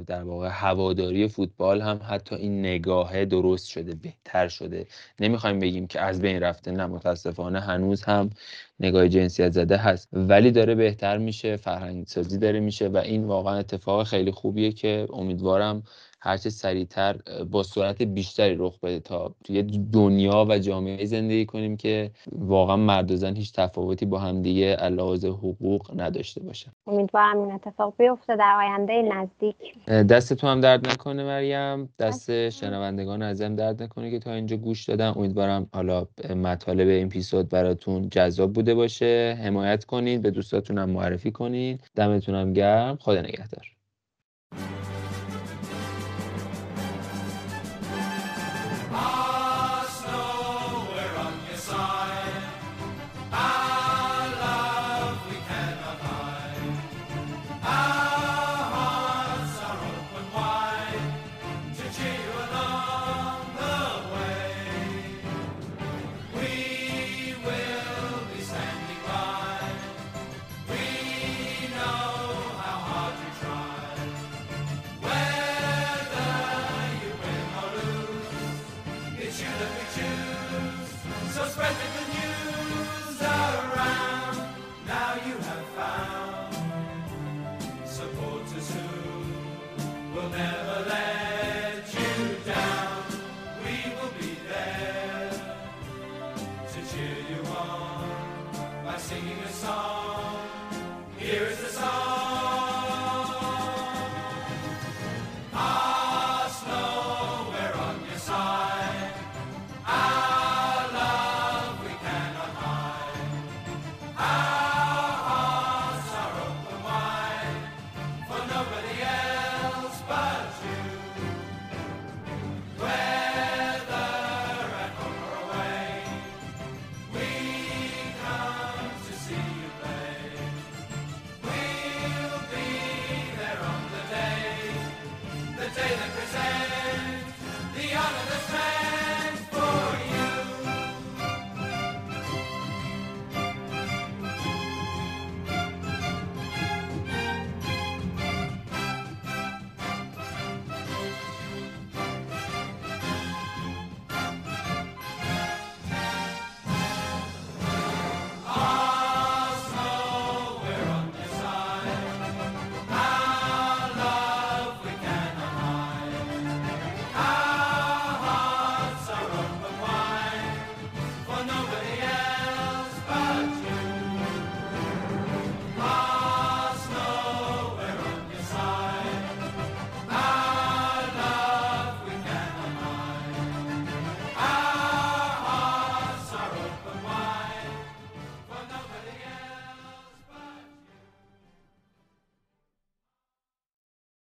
در واقع هواداری فوتبال هم حتی این نگاه درست شده بهتر شده. نمی‌خوایم بگیم که از بین رفته نه متاسفانه هنوز هم نگاه جنسیت زده هست. ولی داره بهتر میشه فرهنگ سازی داره میشه و این واقعا اتفاق خیلی خوبیه که امیدوارم هرچه سریعتر با سرعت بیشتری رخ بده تا توی دنیا و جامعه زندگی کنیم که واقعا مرد و زن هیچ تفاوتی با همدیگه علاوه حقوق نداشته باشن. امیدوارم این اتفاق بیفته در آینده نزدیک. دست تو هم درد نکنه مریم. دست شنوندگان ازم درد نکنه که تا اینجا گوش دادن. امیدوارم حالا مطالب این اپیزود براتون جذاب بوده باشه. حمایت کنید به دوستاتون هم معرفی کنید دمتونم گرم. خدا نگهدار.